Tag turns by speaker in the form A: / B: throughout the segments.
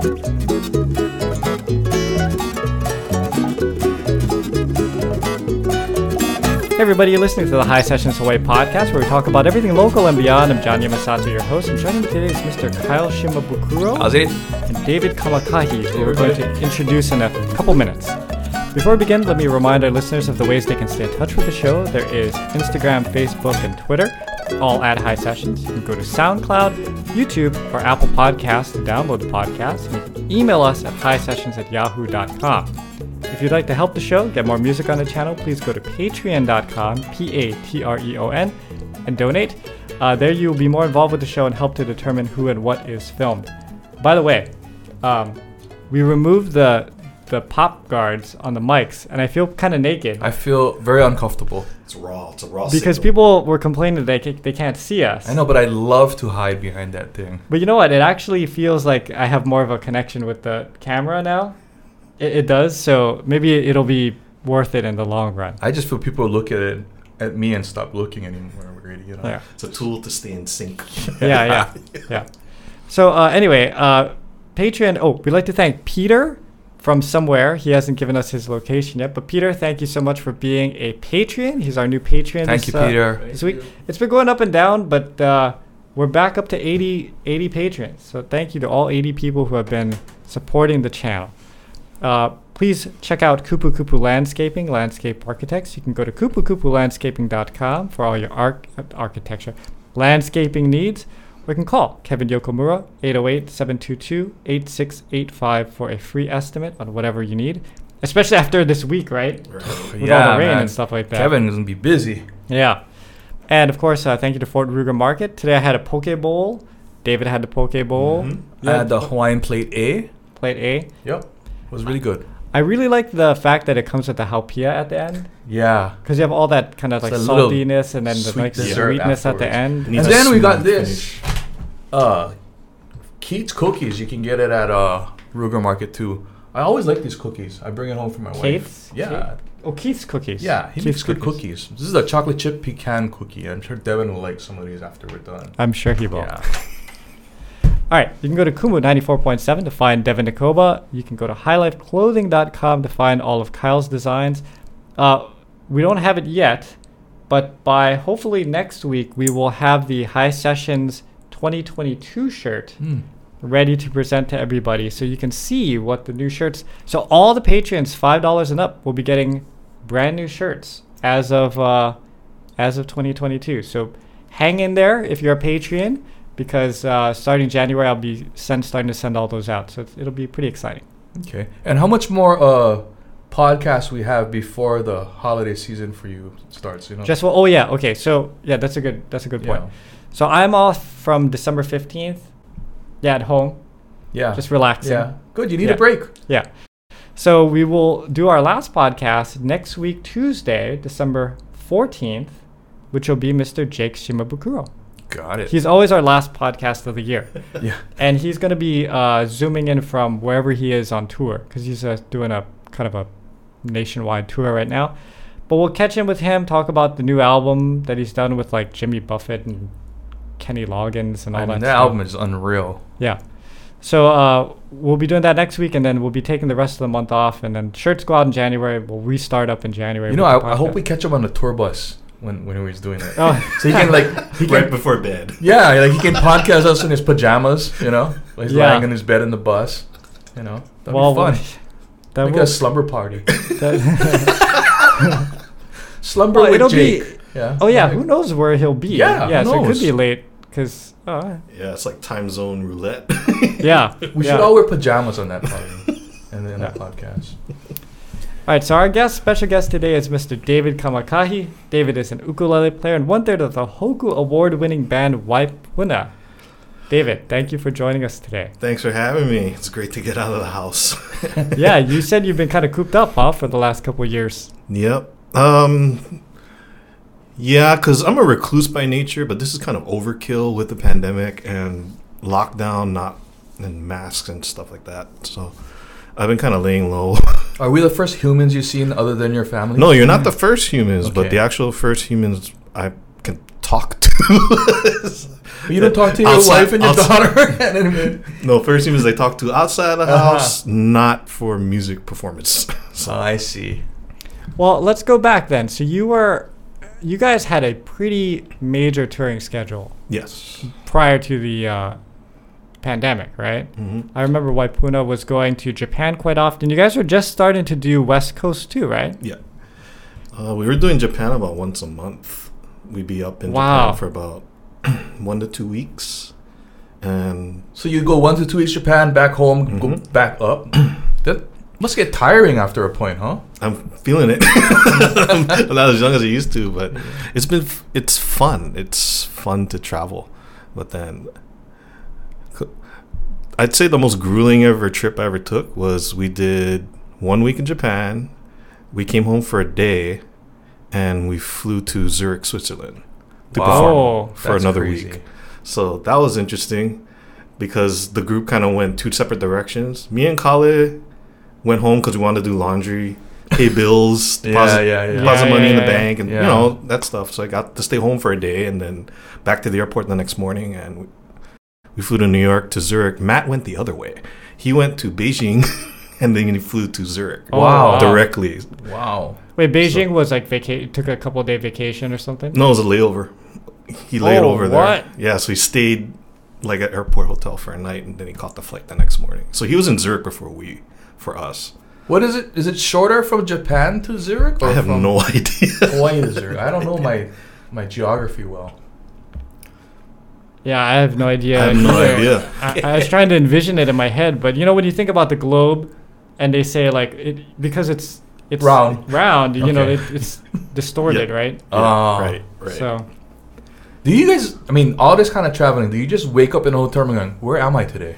A: Hey everybody, you're listening to the High Sessions Hawaii podcast where we talk about everything local and beyond. I'm John Yamasato, your host, and joining me today is Mr. Kyle Shimabukuro
B: How's it?
A: and David Kamakahi, who we're going to introduce in a couple minutes. Before we begin, let me remind our listeners of the ways they can stay in touch with the show. There is Instagram, Facebook, and Twitter, all at High Sessions. You can go to SoundCloud, YouTube, or Apple Podcasts to download the podcast. And you can email us at highsessions at yahoo.com. If you'd like to help the show, get more music on the channel, please go to patreon.com, P A T R E O N, and donate. Uh, there you will be more involved with the show and help to determine who and what is filmed. By the way, um, we removed the the pop guards on the mics, and I feel kind of naked
B: I feel very uncomfortable.
C: It's raw. It's a raw.
A: because
C: signal.
A: people were complaining that they, ca- they can't see us.
B: I know, but I love to hide behind that thing.
A: But you know what? It actually feels like I have more of a connection with the camera now. It, it does, so maybe it'll be worth it in the long run.
B: I just feel people look at it at me and stop looking anymore. Really, you know.
A: Yeah.
C: It's a tool to stay in sync.
A: yeah, yeah, yeah. So uh, anyway, uh, Patreon. Oh, we'd like to thank Peter from somewhere. He hasn't given us his location yet, but Peter, thank you so much for being a Patreon. He's our new Patreon.
B: Thank
A: this,
B: you,
A: uh,
B: Peter.
A: this week. It's been going up and down, but uh, we're back up to 80, 80 patrons. So thank you to all 80 people who have been supporting the channel. Uh, please check out Kupu Kupu Landscaping, Landscape Architects. You can go to kupukupulandscaping.com for all your arch- uh, architecture landscaping needs. Or you can call Kevin Yokomura, 808-722-8685 for a free estimate on whatever you need. Especially after this week, right?
C: Right.
A: With all the rain and stuff like that.
B: Kevin is gonna be busy.
A: Yeah. And of course, uh, thank you to Fort Ruger Market. Today I had a poke bowl. David had the poke bowl.
C: Mhm.
A: You
B: I
A: had
B: the Hawaiian plate A.
A: plate A.
B: Yep. Was really good.
A: I really like the fact that it comes with the haupia at the end
B: Yeah.
A: because you have all that kind of like
B: It's little
A: saltiness and then the like sweetness at the end.
C: It
B: And then we got this.
C: finish.
B: Uh, Keith's cookies. You can get it at uh Ruger Market too. I always like these cookies. I bring it home for my wife. Yeah.
A: Oh, Keith's cookies.
B: Yeah, he
A: Keith's
B: makes good cookies. This is a chocolate chip pecan cookie. I'm sure Devin will like some of these after we're done.
A: I'm sure he will.
B: Yeah.
A: All right, you can go to Kumu 94.7 to find Devin Nakoba. You can go to highlifeclothing.com to find all of Kyle's designs. Uh, we don't have it yet, but by hopefully next week, we will have the High Sessions 2022 shirt
B: Hmm.
A: ready to present to everybody so you can see what the new shirts. So, all the patrons, $5 and up, will be getting brand new shirts as of, uh, as of 2022. So, hang in there if you're a patron, because uh, starting January, I'll be send, starting to send all those out. So, it's, it'll be pretty exciting.
B: Okay. And how much more uh podcasts we have before the holiday season for you starts? You know.
A: Just well, oh yeah, okay. So yeah, that's a good that's a good point.
B: Yeah.
A: So I'm off from December fifteenth. Yeah, at home,
B: Yeah.
A: just relaxing.
B: yeah. Good. You need
A: Yeah.
B: a break.
A: Yeah. So we will do our last podcast next week, Tuesday, December fourteenth, which will be Mr. Jake Shimabukuro.
B: Got it.
A: He's always our last podcast of the year,
B: yeah.
A: and he's going to be uh, zooming in from wherever he is on tour because he's uh, doing a kind of a nationwide tour right now. But we'll catch in with him, talk about the new album that he's done with like Jimmy Buffett and Kenny Loggins and all
B: I mean,
A: that.
B: that
A: stuff.
B: album is unreal.
A: Yeah. So uh, we'll be doing that next week, and then we'll be taking the rest of the month off, and then shirts go out in January. We'll restart up in January.
B: You know, I, I hope we catch him on the tour bus when when he's doing it.
A: Oh,
B: So he can like he can
C: right before bed.
B: yeah like he can podcast us in his pajamas. You know, While he's
A: Yeah.
B: lying in his bed in the bus. You know, that'd
A: well,
B: be fun.
A: that
B: Like
A: will,
B: a slumber party.
A: that-
B: slumber
A: Well,
B: with
A: it'll be-
B: yeah.
A: oh yeah,
B: Like-
A: who knows where he'll be?
B: Yeah,
A: yeah.
B: who
A: So it could be late because uh,
C: Yeah, it's like time zone roulette.
A: yeah.
B: We
A: yeah.
B: should all wear pajamas on that party and then that podcast.
A: All right, so our guest, special guest today is Mr. David Kamakahi. David is an ukulele player and one third of the Hoku award-winning band Waipuna. David, thank you for joining us today.
C: Thanks for having me. It's great to get out of the house.
A: yeah, you said you've been kind of cooped up, huh, for the last couple of years.
C: Yep. Um. Yeah, because I'm a recluse by nature, but this is kind of overkill with the pandemic and lockdown, not and masks and stuff like that. So I've been kind of laying low.
B: Are we the first humans you've seen other than your family?
C: no, you're not the first humans, but the actual first humans I can talk to.
B: You don't talk to your
C: Outside-
B: wife and your
C: outside-
B: daughter.
C: no, first humans is they talk to outside of the
B: Uh-huh.
C: house, not for music performance.
B: oh, I see.
A: Well, let's go back then. So you were, you guys had a pretty major touring schedule
C: yes.
A: prior to the uh, pandemic, right?
C: hmm
A: I remember Waipuna was going to Japan quite often. You guys were just starting to do West Coast too, right?
C: Yeah. Uh, we were doing Japan about once a month. We'd be up in
A: Wow.
C: Japan for about one to two weeks. And
B: So you go one to two weeks Japan, back home, go
C: Mhm.
B: back up. that must get tiring after a point, huh?
C: I'm feeling it. I'm not as young as I used to, but it's been it's fun. It's fun to travel, but then I'd say the most grueling ever trip I ever took was we did one week in Japan. We came home for a day, and we flew to Zurich, Switzerland, to
B: Wow.
C: perform
A: Oh,
C: for another
B: crazy.
C: week. So that was interesting because the group kind of went two separate directions. Me and Kale went home because we wanted to do laundry, pay bills,
B: Yeah,
C: deposit,
B: yeah, yeah.
C: deposit
A: Yeah,
C: money
A: yeah,
C: in the
A: yeah.
C: bank, and
B: Yeah.
C: you know that stuff. So I got to stay home for a day and then back to the airport the next morning, and we, we flew to New York to Zurich. Matt went the other way. He went to Beijing, and then he flew to Zurich
A: Oh,
B: Wow.
C: directly.
B: Wow.
A: Wait, Beijing was like vaca- took a couple day vacation or something.
C: No, it was a layover. He laid
A: Oh,
C: over there.
A: what?
C: Yeah, so he stayed like at airport hotel for a night, and then he caught the flight the next morning. So he was in Zurich before we, for us.
B: What is it? Is it shorter from Japan to Zurich? Or
C: I have
B: from
C: no idea.
B: Hawaii to Zurich. I don't know my my geography well.
A: Yeah, I have no idea.
C: I have no idea.
A: I, I was trying to envision it in my head, but you know when you think about the globe, and they say like it because it's it's
B: Round.
A: round. You know, it, it's distorted,
C: Yeah.
A: right?
C: Yeah,
B: Ah.
C: right, right.
A: So
B: Do you guys? I mean, all this kind of traveling. Do you just wake up in a hotel and going, "Where am I today?"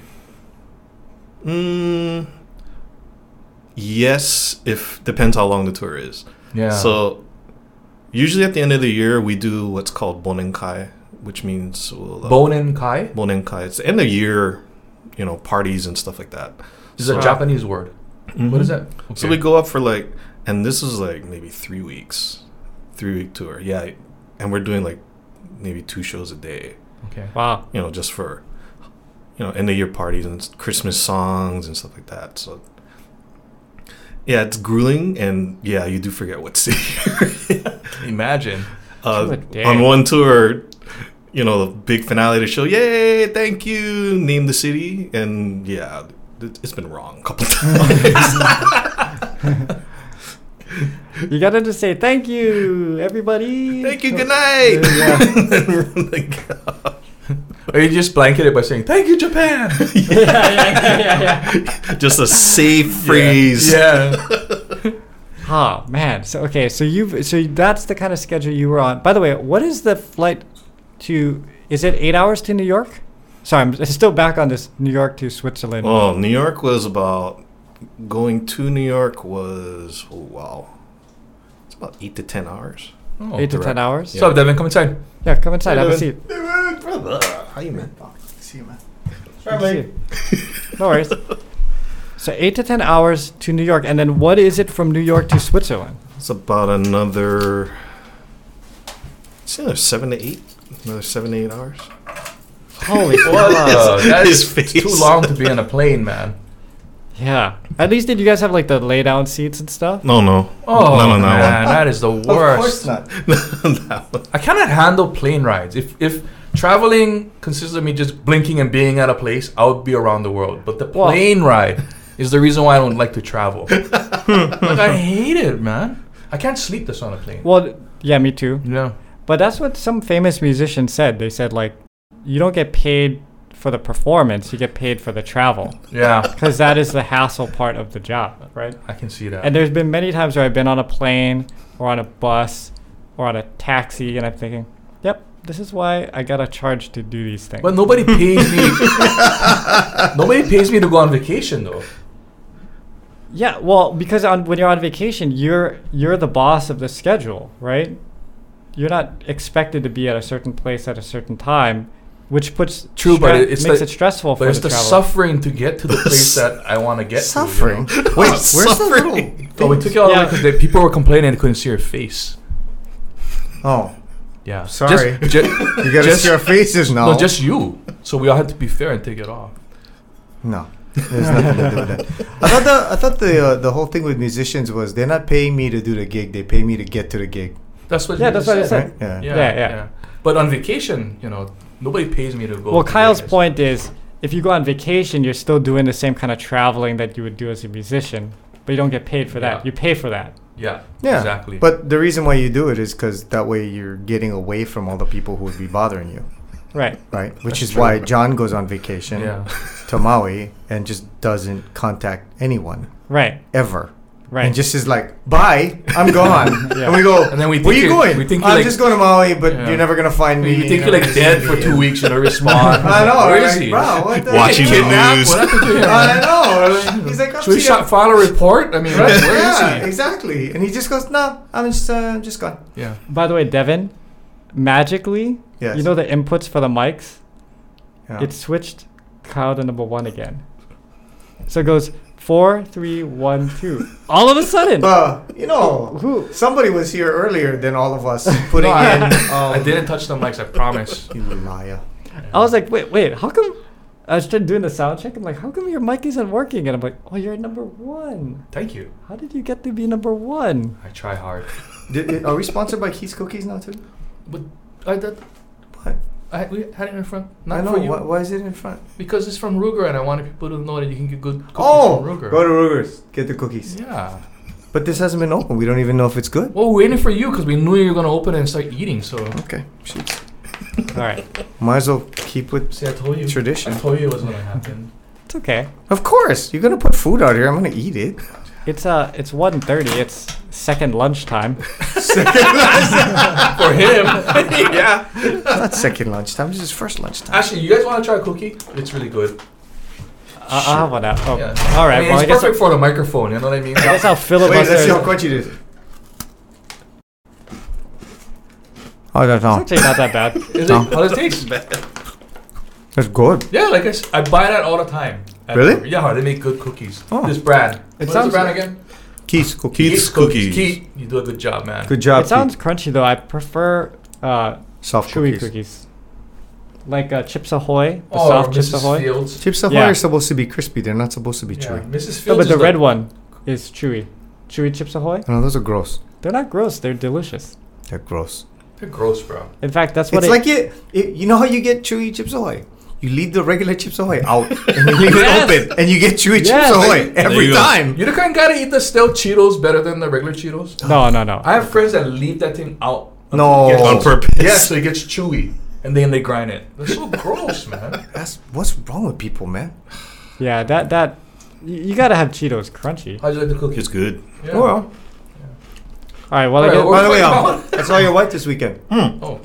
C: Mm, yes, if depends how long the tour is.
B: Yeah.
C: So usually at the end of the year we do what's called bonenkai, which means we'll, uh,
B: Bonen Kai
C: bonenkai. It's the end of year, you know, parties and stuff like that.
B: is a Japanese word. What is that?
C: So we go up for like, and this is like maybe three weeks, three week tour. Yeah, and we're doing like maybe two shows a day.
B: Okay.
A: wow.
C: You know, just for you know end of year parties and Christmas songs and stuff like that. So yeah, it's grueling, and yeah, you do forget what city.
B: Imagine.
C: uh,
A: Two a day.
C: on one tour, you know, the big finale to show. Yay! Thank you. Name the city, and yeah, it- it's been wrong a couple times.
A: You gotta just say thank you, everybody.
C: Thank you. Good night. Like,
B: Or you just blanket it by saying, "Thank you, Japan."
A: yeah, yeah, yeah, yeah, yeah.
C: just a safe phrase.
B: Yeah.
A: Oh man. So okay. So you've, So that's the kind of schedule you were on. By the way, what is the flight to? Is it eight hours to New York? Sorry, I'm still back on this New York to Switzerland.
C: Oh, New York was about going to New York was oh wow, it's about eight to ten hours.
B: Oh,
A: eight to ten hours.
B: What's up, Devin? Come inside.
A: Yeah, come inside. Have a
C: Devin.
A: seat.
C: Brother, how you man?
D: See you, man.
A: Have a seat. no worries. So eight to ten hours to New York, and then what is it from New York to Switzerland?
C: It's about another. It's another seven to eight. Another seven to eight hours.
A: Holy
B: What?
A: crap!
B: the- that
C: His
B: is
C: face.
B: too long to be on a plane, man.
A: Yeah. At least did you guys have like the lay down seats and stuff?
C: No, no.
B: Oh
C: None on
B: man,
C: that
B: that is the worst.
D: Of course not.
C: that one.
B: I cannot handle plane rides. If if traveling consists of me just blinking and being at a place, I would be around the world. But the
A: Well-
B: plane ride is the reason why I don't like to travel. like I hate it, man. I can't sleep this on a plane.
A: Well, yeah, me too.
B: Yeah.
A: But that's what some famous musicians said. They said like, you don't get paid for the performance; you get paid for the travel,
B: Yeah.
A: because that is the hassle part of the job, right?
B: I can see that.
A: And there's been many times where I've been on a plane or on a bus or on a taxi, and I'm thinking, "Yep, this is why I gotta charge to do these things."
B: but nobody pays me. nobody pays me to go on vacation though.
A: yeah, well, because on when you're on vacation, you're you're the boss of the schedule, right? You're not expected to be at a certain place at a certain time, which puts
B: True, but
A: stre-
B: it- it's
A: makes
B: the-
A: it stressful
B: But
A: for
B: it's
A: the
B: the suffering to get to the place that I want to get
D: Suffering.
B: to. you know?
D: Wait, where's the little?
B: Oh, we took it all
A: Yeah.
B: away because people were complaining they couldn't see your face.
D: Oh,
B: Yeah.
D: Sorry.
B: Just, ju-
D: You gotta
B: Just-
D: see our faces now.
B: no, just you. So we all had to be fair and take it off.
D: No, there's nothing to do with that. I thought the I thought the uh, the whole thing with musicians was they're not paying me to do the gig; they pay me to get to the gig.
B: That's what.
A: Yeah,
B: you
A: that's
B: just
A: what I said.
D: Right? Yeah.
B: Yeah,
A: Yeah,
B: yeah,
A: yeah.
B: But on vacation, you know, nobody pays me to go.
A: Well,
B: to
A: Kyle's
B: Vegas.
A: point is if you go on vacation, you're still doing the same kind of traveling that you would do as a musician, but you don't get paid for that.
B: Yeah.
A: You pay for that.
B: Yeah.
D: Yeah,
B: Exactly.
D: But the reason why you do it is because that way you're getting away from all the people who would be bothering you,
A: Right.
D: right? Which
B: That's
D: is
B: true.
D: why John goes on vacation
B: yeah.
D: to Maui and just doesn't contact anyone
A: Right.
D: ever.
A: Right.
D: And just is like, bye, I'm gone.
A: Yeah.
D: And we go,
B: And then we
D: where
B: think
D: you going?
B: we think
D: I'm
B: like-
D: just going to Maui, but
B: Yeah.
D: you're never going to find me.
B: You think you're like dead for two weeks, you don't respond.
D: I know.
B: Where
D: right?
B: he?
D: Bro, what the
C: Watching the news.
B: What happened to him?
D: I know. He's like,
B: Should we shot, file a report? I mean, right? Where is
D: yeah,
B: he?
D: exactly. And he just goes, no, I'm just, uh, just gone.
B: Yeah.
A: By the way, Devin, magically,
D: Yes.
A: you know the inputs for the mics?
D: Yeah.
A: It switched Kyle to number one again. So it goes four, three, one, two. All of a sudden.
D: Uh, you know,
A: Who?
D: somebody was here earlier than all of us putting
B: No, I-
D: in. Um,
B: I didn't touch the mics, I promise.
D: You liar.
A: I was like, wait, wait, how come? I was trying doing the sound check. I'm like, how come your mic isn't working? And I'm like, oh, you're number one.
B: Thank you.
A: How did you get to be number one?
B: I try hard.
D: Did, are we sponsored by Keith's Cookies now too?
B: But I did.
D: What?
B: I, we had it in front. Not
D: I know.
B: for you.
D: Why, why is it in front?
B: Because it's from Ruger, and I wanted people to know that you can get good cookies
D: Oh,
B: from Ruger.
D: go to Ruger's. Get the cookies.
B: yeah.
D: But this hasn't been open. We don't even know if it's good.
B: Well, we're waiting for you because we knew you were gonna open it and start eating. So,
D: Okay. Shoot.
A: All right,
D: Might as well keep with
B: see, I told you.
D: tradition.
B: I told you it was gonna happen.
A: it's okay.
D: Of course. You're going to put food out here. I'm going to eat it.
A: It's uh, it's 1.30. It's second lunchtime.
B: for him. yeah.
D: It's not second lunchtime. This is first lunchtime.
B: Actually, you guys want to try a cookie? It's really good.
A: I- I'll have one out. Oh,
B: Yeah.
A: all right.
B: I mean,
A: well, I
B: it's
A: guess,
B: perfect for the microphone. You know what I mean?
A: I guess I'll
D: Wait,
A: filibuster.
D: let's see how crunchy it is. Oh, that's
A: It's actually not that bad.
B: Is it? How does it taste?
D: That's good.
B: Yeah, like I, s- I buy that all the time. At
D: Really?
B: Ruger. Yeah, they make good cookies.
D: Oh.
B: This brand.
A: It
B: What
A: sounds-
B: is the brand again?
D: Keith's cookies.
C: Keith's Cookies.
B: Keith, you do a good job, man.
D: Good job.
A: It sounds crunchy though. I prefer uh,
D: soft
A: chewy
D: cookies.
A: cookies. Like uh, Chips Ahoy, the
B: Oh,
A: soft Chips Ahoy.
B: Fields.
D: Chips Ahoy
A: Yeah.
D: are supposed to be crispy. They're not supposed to be
B: Yeah,
D: chewy.
B: Mrs. Fields.
A: No, but
B: is
A: the red one is chewy. Chewy Chips Ahoy.
D: No, those are gross.
A: They're not gross. They're delicious.
D: They're gross.
B: They're gross, bro.
A: In fact, that's what
D: It's
A: it,
D: like you, it, you know how you get chewy Chips Ahoy? You leave the regular Chips Ahoy out and you leave
A: Yes.
D: it open and you get chewy
A: Yes.
D: Chips Ahoy every
C: you go.
D: time.
B: You the kind of guy to eat the stale Cheetos better than the regular Cheetos?
A: No, no, no.
B: I have friends that leave that thing out. until
D: No.
B: it gets-
C: On purpose.
B: Yeah, so it gets chewy. And then they grind it. They're so gross, man.
D: That's what's wrong with people, man.
A: yeah, that that you, you gotta have Cheetos crunchy.
B: How'd you like the cookies?
C: It's good.
B: Yeah.
D: Oh well.
A: All right. Well,
B: All
A: I
B: right,
A: guess,
D: By the way, um, I saw your wife this weekend
B: Oh,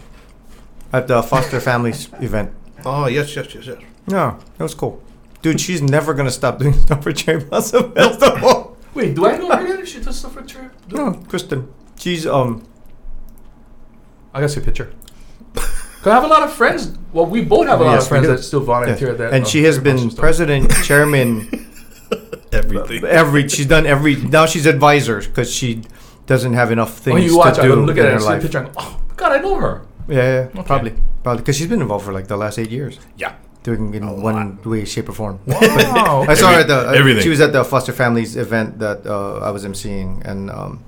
D: at the Foster Families event.
C: Oh yes, yes, yes, yes.
D: Yeah, that was cool. Dude, she's never gonna stop doing stuff for Cherry Blossom Festival.
B: wait, do I know her then? She does stuff for trip?
D: No, Kristen. She's um
B: I gotta see a picture. Cause I have a lot of friends. Well, we both have a lot
D: Yes,
B: of
D: we
B: friends
D: do.
B: that still volunteer. That
D: and
B: uh,
D: she has
B: Cherry
D: been
B: stuff.
D: president, chairman,
C: Everything.
D: every. She's done every. Now she's advisor because she doesn't have enough
B: When
D: things
B: you watch,
D: to
B: I
D: do
B: look
D: in
B: at it
D: her
B: and see a
D: life.
B: picture. and go, oh God, I know her.
D: Yeah, yeah,
B: Okay.
D: probably, probably because she's been involved for like the last eight years,
C: Yeah.
D: doing in one way, shape, or form.
B: Wow.
D: I saw her at the. uh,
C: Everything.
D: She was at the Foster Families event that uh, I was emceeing, and um,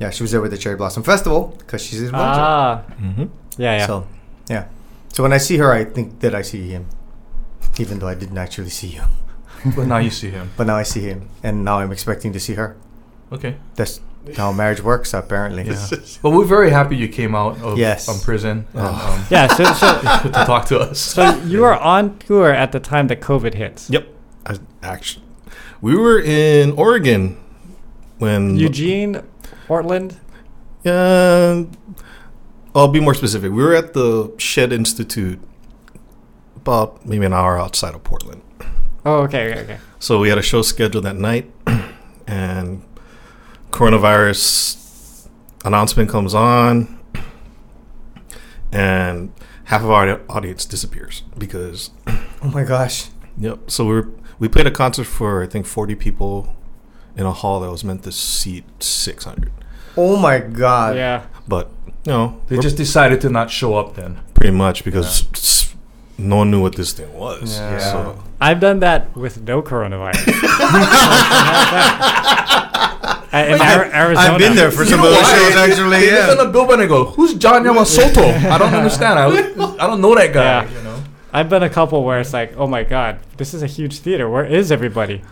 D: yeah, she was there with the Cherry Blossom Festival because she's his manager.
A: ah,
C: Mm-hmm.
A: yeah, yeah.
D: So, yeah. So when I see her, I think that I see him, even though I didn't actually see him.
B: but now you see him.
D: But now I see him, and now I'm expecting to see her.
B: Okay.
D: That's how marriage works, apparently.
B: Yeah. But we're very happy you came out of
D: Yes.
B: from prison and,
D: Oh.
B: um,
A: yeah. So, so,
B: to talk to us.
A: so you were on tour at the time that COVID hits.
C: Yep. I, actually, we were in Oregon when
A: Eugene, Portland.
C: Uh, I'll be more specific. We were at the Shedd Institute, about maybe an hour outside of Portland.
A: Oh, okay, okay, okay.
C: So we had a show scheduled that night, and coronavirus announcement comes on, and half of our audience disappears because
D: Oh my gosh.
C: Yep. So we were, we played a concert for I think 40 people in a hall that was meant to seat 600.
D: Oh my god.
A: Yeah.
C: But No,
B: They just decided to not show up then.
C: pretty much because s- no one knew what this thing was.
D: Yeah.
C: So
A: I've done that with no coronavirus. I- in Ari- Arizona.
D: I've been there for
B: You
D: some
B: know
D: of the
B: why?
D: shows actually.
B: They live
D: Yeah.
B: on the billboard and go, "Who's John Yamasoto?" I don't understand. I, I don't know that guy.
A: Yeah.
B: You know.
A: I've been a couple where it's like, oh my god, this is a huge theater. Where is everybody?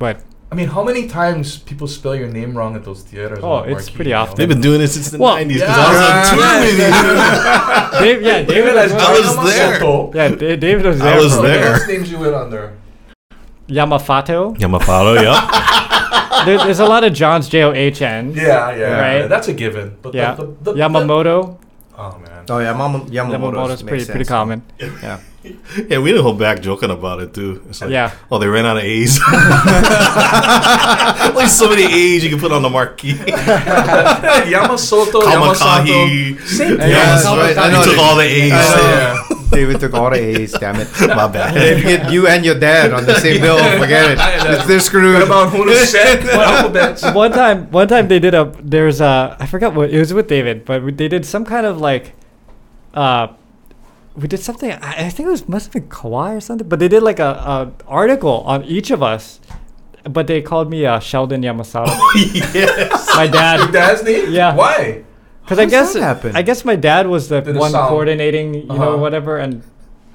A: But
B: I mean, how many times people spell your name wrong at those theaters?
A: Oh,
B: on
A: it's
B: Marquee,
A: pretty
B: you know?
A: often.
C: they've been doing it since the
A: Well,
C: nineties.
B: yeah.
C: Because I was on tour with you.
A: Dave, yeah, David
B: David
A: was,
B: as
C: I was there.
B: Yamasoto.
A: yeah, Da- David was
C: I
A: there.
C: was
A: for-
B: What names you went under?
A: Yamafato.
C: Yamafaro, yeah.
A: There, there's a lot of Johns J O H N.
B: Yeah, yeah,
A: Right.
B: That's a given. But
A: Yeah.
B: the, the, the,
A: Yamamoto.
B: The, oh man.
D: Oh yeah, Mama, Yamamoto's
A: Yamamoto's pretty
D: makes
A: pretty
D: sense.
A: common.
D: Yeah.
C: Yeah, we didn't hold back joking about it too. It's like,
A: Yeah.
C: oh, they ran out of A's. Only so many A's you can put on the marquee.
B: Yamasoto, Yamasato.
C: Kamakahi.
B: Same thing.
D: Yeah, that's right. I
C: You took all the A's.
D: I know.
B: Yeah.
D: David took all the A's. Damn it.
C: My
D: And
C: bad.
D: if you get you and your dad on the same bill, forget it. They're- They're screwed.
B: What about Hunusek? Alphabets.
A: one time, one time they did a. There's a. I forgot what it was with David, but they did some kind of like. Uh, we did something. I, I think it was must have been Kawhi or something. But they did like a, a article on each of us. But they called me uh, Sheldon Yamasato.
C: yes.
A: my
B: Your
A: dad.
B: dad's name?
A: Yeah.
B: Why?
A: Because I guess
D: that happen?
A: I guess my dad was the
B: Did the
A: one
B: sound.
A: coordinating, you know,
B: Uh-huh.
A: whatever, and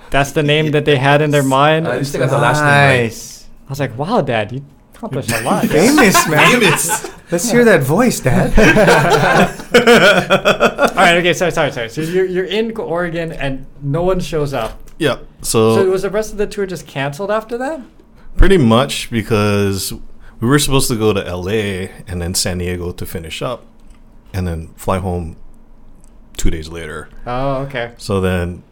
A: that's the name that they had in their mind. I
B: least they got the last name right.
D: Nice.
A: was like, wow, Dad, you accomplished a lot.
D: Famous man.
C: Famous.
D: Let's hear that voice, Dad.
A: All right, okay, sorry, sorry, sorry. So you're you're in Oregon and no one shows up.
C: Yeah.
A: So
C: So
A: was the rest of the tour just canceled after that?
C: pretty much because we were supposed to go to LA and then San Diego to finish up, and then fly home two days later.
A: Oh, okay.
C: So then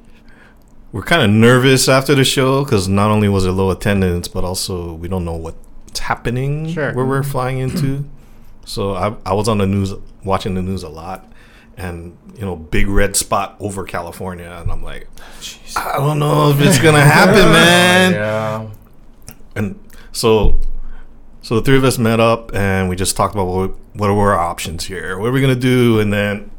C: we're kind of nervous after the show because not only was it low attendance, but also we don't know what's happening
A: Sure.
C: where we're flying into. so I, I was on the news, watching the news a lot, and you know, big red spot over California, and I'm like, I don't know if it's gonna happen, oh, man.
B: Yeah.
C: And so, so the three of us met up and we just talked about what what were our options here. What are we gonna do? And then,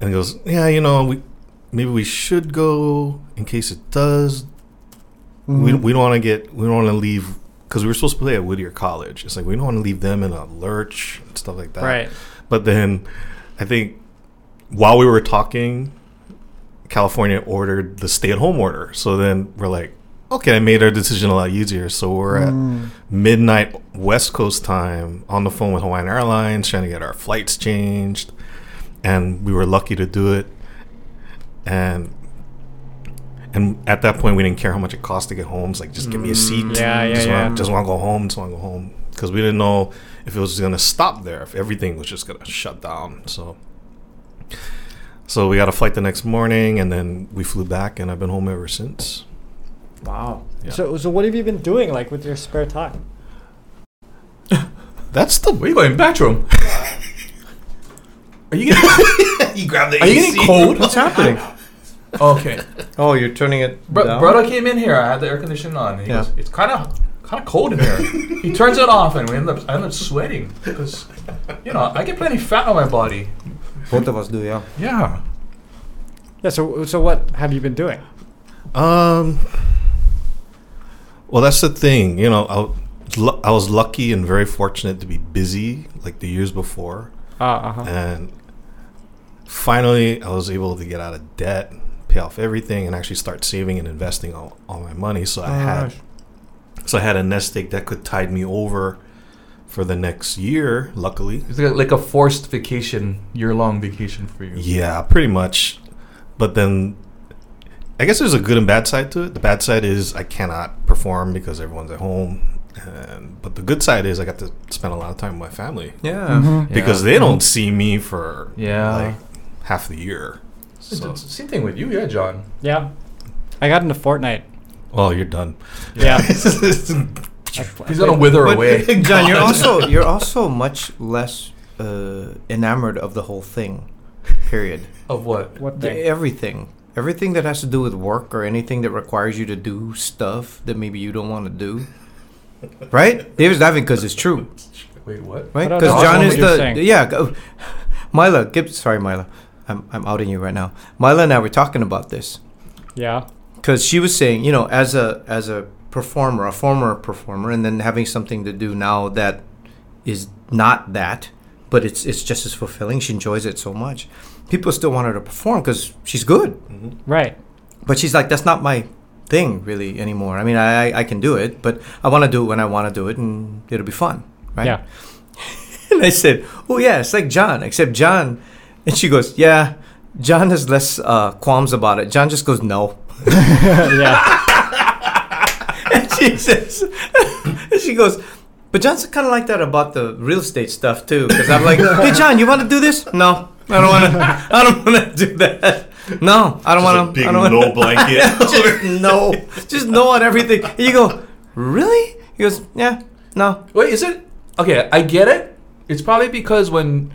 C: and he goes, yeah, you know, we maybe we should go in case it does. We mm-hmm. we don't want to get we don't want to leave because we were supposed to play at Whittier College. It's like we don't want to leave them in a lurch and stuff like that.
A: Right.
C: But then, I think while we were talking, California ordered the stay-at-home order. So then we're like, okay, I made our decision a lot easier. So we're at mm. midnight West Coast time on the phone with Hawaiian Airlines trying to get our flights changed, and we were lucky to do it. And and at that point, we didn't care how much it cost to get home. It's like, just give me a seat.
A: Mm, yeah, yeah,
C: just
A: yeah.
C: Want, just want to go home. Just want to go home because we didn't know if it was going to stop there. If everything was just going to shut down. So. So we got a flight the next morning, and then we flew back, and I've been home ever since.
A: Wow.
C: Yeah.
A: So so what have you been doing like with your spare time?
C: That's the
B: Where you going? Bathroom. Are you getting,
C: you grab the
B: are you getting cold?
D: What's happening?
B: Okay.
D: Oh, you're turning it
B: Bro-
D: down?
B: brother came in here. I had the air conditioning on. He
D: Yeah.
B: goes, "It's kind of kind of cold in here." he turns it off, and we end up I end up sweating because you know I get plenty of fat on my body.
D: Both of us do, yeah.
B: Yeah.
A: Yeah. So so what have you been doing?
C: Um. Well, that's the thing. You know, I, was I was lucky and very fortunate to be busy like the years before,
A: Uh uh huh.
C: and finally I was able to get out of debt, pay off everything, and actually start saving and investing all, all my money. So I had, so I had a nest egg that could tide me over for the next year. Luckily,
B: It's like, like a forced vacation, year long vacation for you.
C: Yeah, pretty much. But then I guess there's a good and bad side to it. The bad side is I cannot perform because everyone's at home. And but the good side is I got to spend a lot of time with my family
D: Yeah.
C: because they don't see me for
B: Yeah.
C: like half the year. So,
B: it's- Same thing with you, yeah, John.
A: Yeah. I got into Fortnite.
C: oh, you're done.
A: Yeah.
B: He's gonna wither
D: But,
B: away.
D: John, you're also you're also much less uh, enamored of the whole thing. Period.
B: Of what?
A: What
D: The-
A: thing?
D: everything, everything that has to do with work or anything that requires you to do stuff that maybe you don't want to do. Right? David's laughing because it's true.
B: Wait, what?
D: Right? Because John is the
A: saying.
D: yeah. go- Mila, Gibbs, sorry, Mila. I'm, I'm outing you right now. Mila and I were talking about this
A: Yeah.
D: because she was saying, you know, as a as a performer, a former performer, and then having something to do now that is not that, but it's it's just as fulfilling. She enjoys it so much. People still want her to perform because she's good,
A: Right.
D: but she's like, that's not my thing really anymore. I mean, I I- I can do it, but I want to do it when I want to do it, and it'll be fun, right?
A: Yeah.
D: And I said, "Oh yeah, it's like John, except John." And she goes, "Yeah, John has less uh, qualms about it. John just goes no."
A: yeah.
D: and she says, and she goes, "But John's kind of like that about the real estate stuff too." Because I'm like, "Hey, John, you want to do this?" No, I don't want to. I don't want to do that. No, I don't want to.
C: big
D: I don't
C: no
D: wanna,
C: blanket.
D: just no, just no on everything. And you go, "Really?" He goes, "Yeah, no."
B: Wait, is it okay? I get it. It's probably because when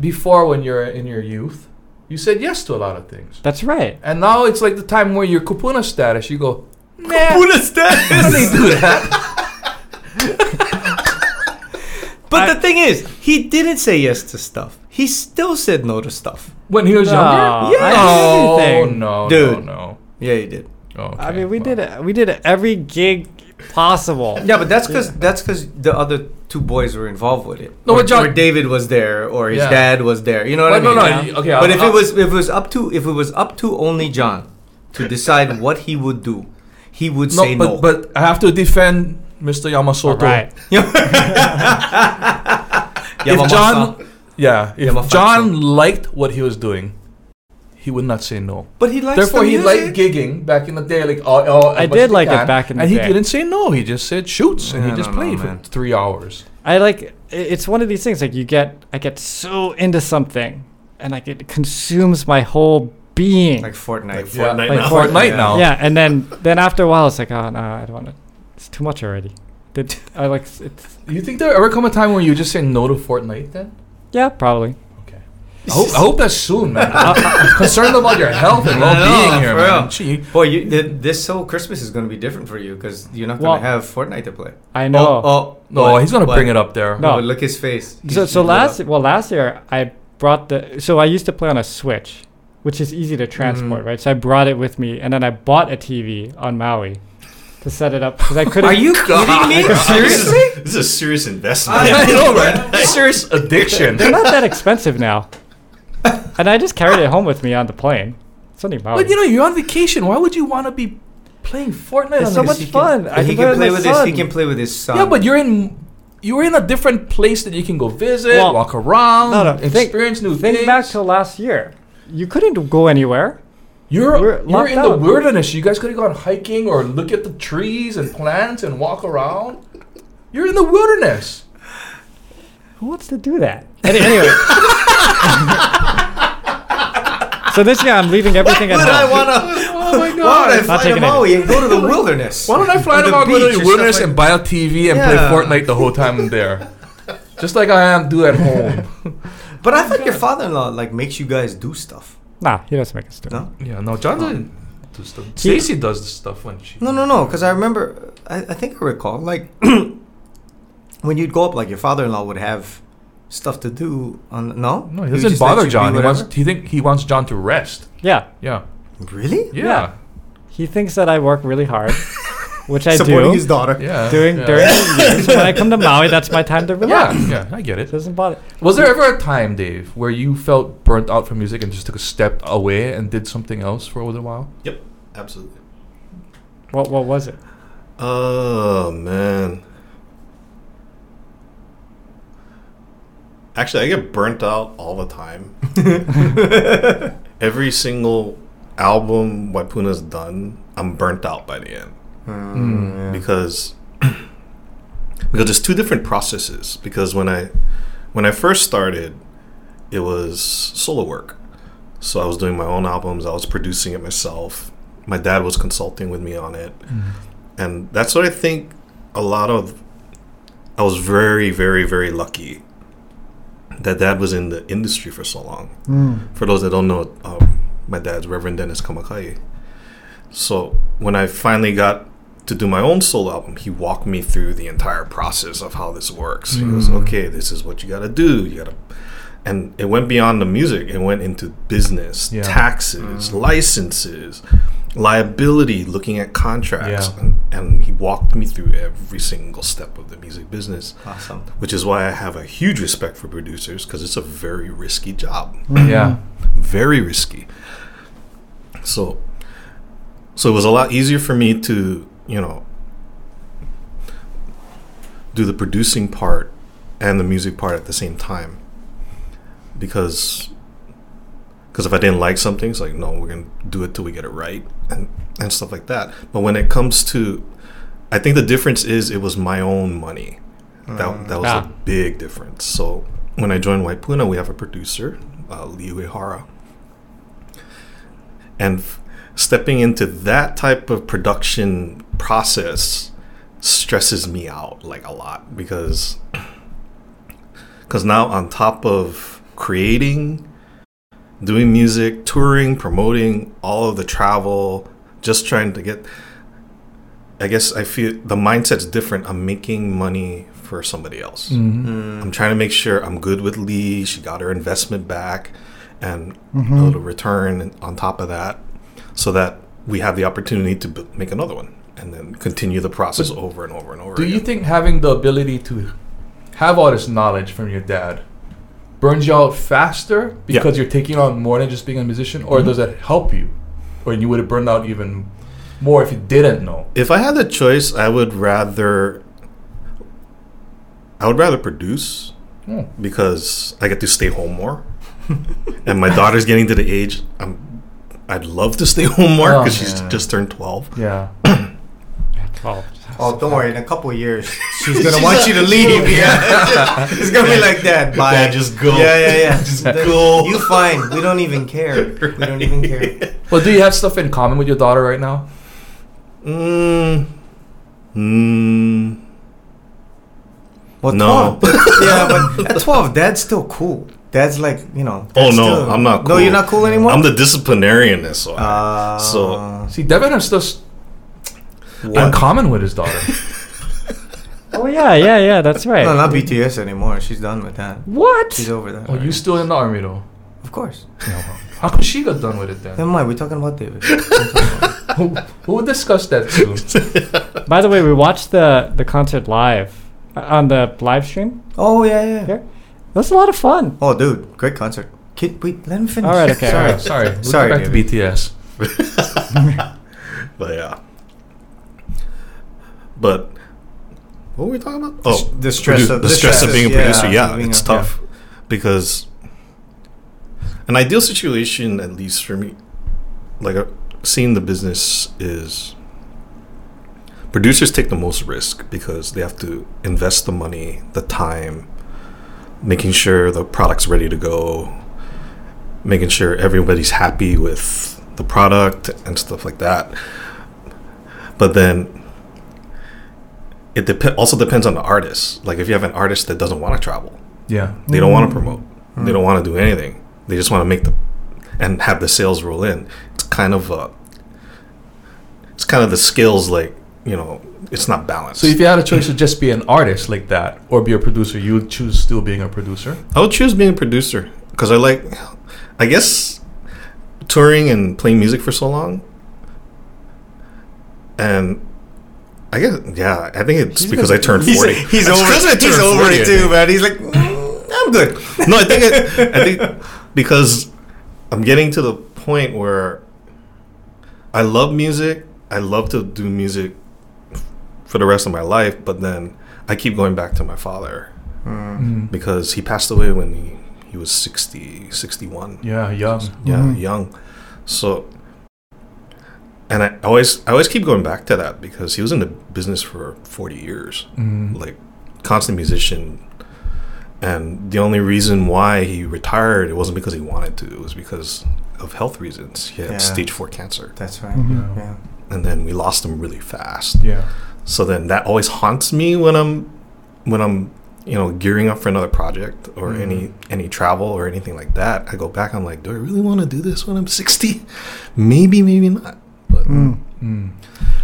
B: before when you're in your youth, you said yes to a lot of things,
A: That's right.
B: and now it's like the time where you're kupuna status. You go, nah,
D: Buddha
B: I
D: status.
B: don't do that.
D: But
A: I-
D: the thing is, he didn't say yes to stuff. He still said no to stuff.
B: When he was ah.
A: oh, No,
B: younger,
A: I
B: no,
A: did
B: no,
D: Dude.
B: no, no.
D: Yeah, he did.
B: Okay,
A: I mean, we
B: well.
A: did it. We did it every gig possible.
D: Yeah, but that's because that's because the other two boys were involved with it.
B: No,
D: or,
B: but John-
D: or David was there, or his
B: Yeah.
D: dad was there. You know what
B: Well,
D: I mean?
B: no, no,
A: Yeah.
B: okay.
D: But
B: I'll-
D: if
B: I'll-
D: it was if it was up to if it was up to only John to decide what he would do, he would
B: no,
D: say
B: but,
D: no.
B: but I have to defend Mr.
A: All
B: Yamasoto.
A: right.
B: If John, yeah, if
D: Yamafatsu.
B: John liked what he was doing, he would not say no.
D: but he likes
B: Therefore,
D: the
B: he liked gigging back in the day. Like, oh, oh
A: I did
B: as he
A: like it back in the
B: and
A: day.
B: And he didn't say no. He just said shoots, and
D: I
B: he just
D: don't know,
B: played for
D: man.
B: three hours.
A: I like. It's one of these things. Like you get, I get so into something, and like it consumes my whole being.
D: like Fortnite.
C: Like
B: Yeah.
C: Fortnite
A: Like
C: now.
B: Fortnite
D: Yeah.
B: now.
A: yeah, and then then after a while, it's like, oh no, I don't want to. It's too much already. Did I like? It's
B: You think there ever come a time where you just say no to Fortnite? Then
A: yeah, probably.
B: okay. I hope, I hope that's soon, man. I'm concerned about your health and well-being here,
D: for
B: man.
D: real.
B: Gee.
D: Boy, you, th- this whole Christmas is going to be different for you because you're not going
A: Well-
D: to have Fortnite to play.
A: I know.
D: Oh, oh
B: No,
D: what?
B: he's gonna
D: What?
B: bring it up there.
A: No.
D: Oh, look his face. He's-
A: so
D: he's
A: so
D: lit
A: last
D: up.
A: well last year I brought the so I used to play on a Switch, which is easy to transport,
D: Mhm.
A: right? So I brought it with me, and then I bought a TV on Maui to set it up because I couldn't.
D: Are you kidding me?
C: This
D: Seriously?
C: is, this is a serious investment.
B: I know, man. Serious addiction.
A: They're not that expensive now, and I just carried it home with me on the plane. It's only Maui.
B: But you know, you're on vacation. Why would you want to be playing Fortnite?
A: It's
B: on
A: so much
D: He can-
A: fun. I
D: he
A: can
D: can play
A: with
D: with
A: my
D: his. He
A: son.
D: can play with his son.
B: Yeah, but you're in you're in a different place that you can go visit,
A: Well,
B: walk around,
A: no, no, think-
B: experience new
A: Think
B: things.
A: back to last year. You couldn't go anywhere.
B: You're
A: we're
B: you're
A: locked
B: in the
A: out.
B: wilderness. You guys could have gone hiking or look at the trees and plants and walk around. You're in the wilderness.
A: Who wants to do that? Any- anyway. so this year I'm leaving everything at
D: Would I
A: home.
D: want to?
B: Oh my
D: Why would I fly to
A: taking any.
D: Maui and go to the wilderness?
B: Why don't I fly
D: Or
B: to
D: the
B: Mount go
D: beach
B: to
D: or
B: the
D: stuff
B: wilderness
D: like-
B: and buy a TV and play Fortnite the whole time I'm there? Just like I am do at home.
D: But I thought your father-in-law like makes you guys do stuff.
A: Nah, he doesn't make us do it.
D: No,
B: yeah, no, John doesn't do stuff. Stacy does the stuff when she.
D: no, no, no. Because I remember, I, I think I recall like when you'd go up, like your father-in-law would have stuff to do. On no,
B: No, he
D: would
B: doesn't
D: just let
B: bother
D: do
B: John. He
D: whatever?
B: wants. He think he wants John to rest.
A: Yeah.
B: Yeah.
D: Really?
B: Yeah.
A: Yeah. He thinks that I work really hard, which I
D: Supporting
A: do.
D: his daughter.
B: Yeah.
A: During
B: yeah.
A: during the years. When I come to Maui, that's my time to
B: Yeah,
A: relax.
B: yeah, I get
A: It
B: it.
A: doesn't bother.
B: Was there ever a time, Dave, where you felt burnt out from music and just took a step away and did something else for a little while?
C: Yep, absolutely.
A: What what was it?
C: Oh man. Actually, I get burnt out all the time. Every single album Waipuna's done, I'm burnt out by the end
D: Mm, yeah.
C: because because there's two different processes. Because when I when I first started, it was solo work. So I was doing my own albums. I was producing it myself. My dad was consulting with me on it and that's what I think a lot of I was very very very lucky that dad was in the industry for so long. For those that don't know, um, my dad's Reverend Dennis Kamakahi. So when I finally got to do my own solo album, he walked me through the entire process of how this works. He goes,
B: Mm.
C: "Okay, this is what you got to do. You got to." and it went beyond the music. It went into business,
B: Yeah.
C: taxes, licenses, liability, looking at contracts,
B: Yeah.
C: and, and he walked me through every single step of the music business.
D: Awesome.
C: Which is why I have a huge respect for producers because it's a very risky job,
B: Yeah.
C: very risky. So, so it was a lot easier for me to, you know, do the producing part and the music part at the same time because because if I didn't like something, it's like no, we're gonna do it till we get it right and and stuff like that. But when it comes to, I think the difference is it was my own money. That that was
A: Ah.
C: a big difference. So when I joined Waipuna, we have a producer, uh, Lea Uehara, and f- stepping into that type of production process stresses me out like a lot because because now on top of creating doing music touring promoting all of the travel just trying to get i guess i feel the mindset's different. I'm making money for somebody else.
B: Mm-hmm.
C: i'm trying to make sure i'm good with lee. She got her investment back and a little return on top of that so that we have the opportunity to b- make another one and then continue the process over and over and over
B: Do you think having the ability to have all this knowledge from your dad burns you out faster
C: Yeah.
B: because you're taking on more than just being a musician, or
C: Mhm.
B: does that help you, or you would have burned out even more if you didn't know?
C: If I had the choice, I would rather. I would rather produce
B: Hmm.
C: because I get to stay home more, and my daughter's getting to the age I'm. I'd love to stay home more
B: Oh,
C: because she's just turned twelve.
B: Yeah.
A: Twelve.
D: Oh, don't worry. In a couple of years, she's gonna want you to leave. Yeah, it's gonna be like that. Bye.
C: Dad, just go.
D: Yeah, yeah, yeah.
C: Just go.
D: You fine. We don't even care. We don't even care.
B: Well, do you have stuff in common with your daughter right now?
C: Mm. Mm.
D: Well,
C: No.
D: 12. yeah, but at 12, dad's still cool. Dad's like, you know.
C: Oh no,
D: still-
C: I'm not. Cool.
D: No, you're not cool anymore?
C: I'm the disciplinarian in this one.
D: Uh,
C: So-
B: See, Devin has stuff in
D: what?
B: common with his daughter.
A: Oh yeah, yeah, yeah. That's right.
D: No, not BTS anymore. She's done with that.
A: What?
D: She's over that.
B: oh, you still in the army though?
D: Of course.
B: How come she got done with it then?
D: Never mind. We're talking about David.
B: who, who would discuss that soon?
A: By the way, we watched the the concert live uh, on the live stream.
D: oh yeah, yeah.
A: Yeah. It was a lot of fun.
D: Oh, dude, great concert. Kid, wait, let him finish.
A: All right, okay,
B: sorry,
A: alright.
B: sorry. We'll
D: Sorry,
B: get back to BTS.
C: But yeah. But what were we talking about? Oh,
D: the stress
C: produ-
D: of-
C: the
D: the
C: stress of being a producer. Yeah,
D: being
C: it's
D: a-
C: tough because an ideal situation, at least for me, like uh, seeing the business is producers take the most risk because they have to invest the money, the time, making sure the product's ready to go, making sure everybody's happy with the product and stuff like that. But then it dep- also depends on the artist. Like if you have an artist that doesn't want to travel,
B: Yeah.
C: they don't want to promote, they don't want to do anything. They just want to make the and have the sales roll in. It's kind of uh it's kind of the skills like you know it's not balanced.
B: So if you had a choice to just be an artist like that or be a producer, you would choose still being a producer.
C: I would choose being a producer because I like, I guess, touring and playing music for so long. And I guess, yeah, I think it's because I turned forty.
D: he's
C: It's
D: over.
C: 'cause I
D: He's
C: turned
D: over
C: 40, I
D: it too, man. He's like, "Mm, I'm good.
C: No, I think it, I think because I'm getting to the point where I love music. I love to do music for the rest of my life, but then I keep going back to my father
B: Mm.
C: because he passed away when he, he was 60, 61.
B: Yeah, young.
C: yeah
A: Mhm.
C: young so and I always I always keep going back to that because he was in the business for 40 years
B: Mm.
C: like constant musician and the only reason why he retired it wasn't because he wanted to it was because of health reasons he had
D: Yeah.
C: stage 4 cancer
D: That's right.
A: Mhm.
D: Yeah.
C: and then we lost him really fast
B: Yeah.
C: so then that always haunts me when I'm when I'm you know gearing up for another project or
D: Mhm.
C: any any travel or anything like that. I go back. I'm like, do I really want to do this when I'm 60? Maybe, maybe not. But
A: Mm.
B: Mm.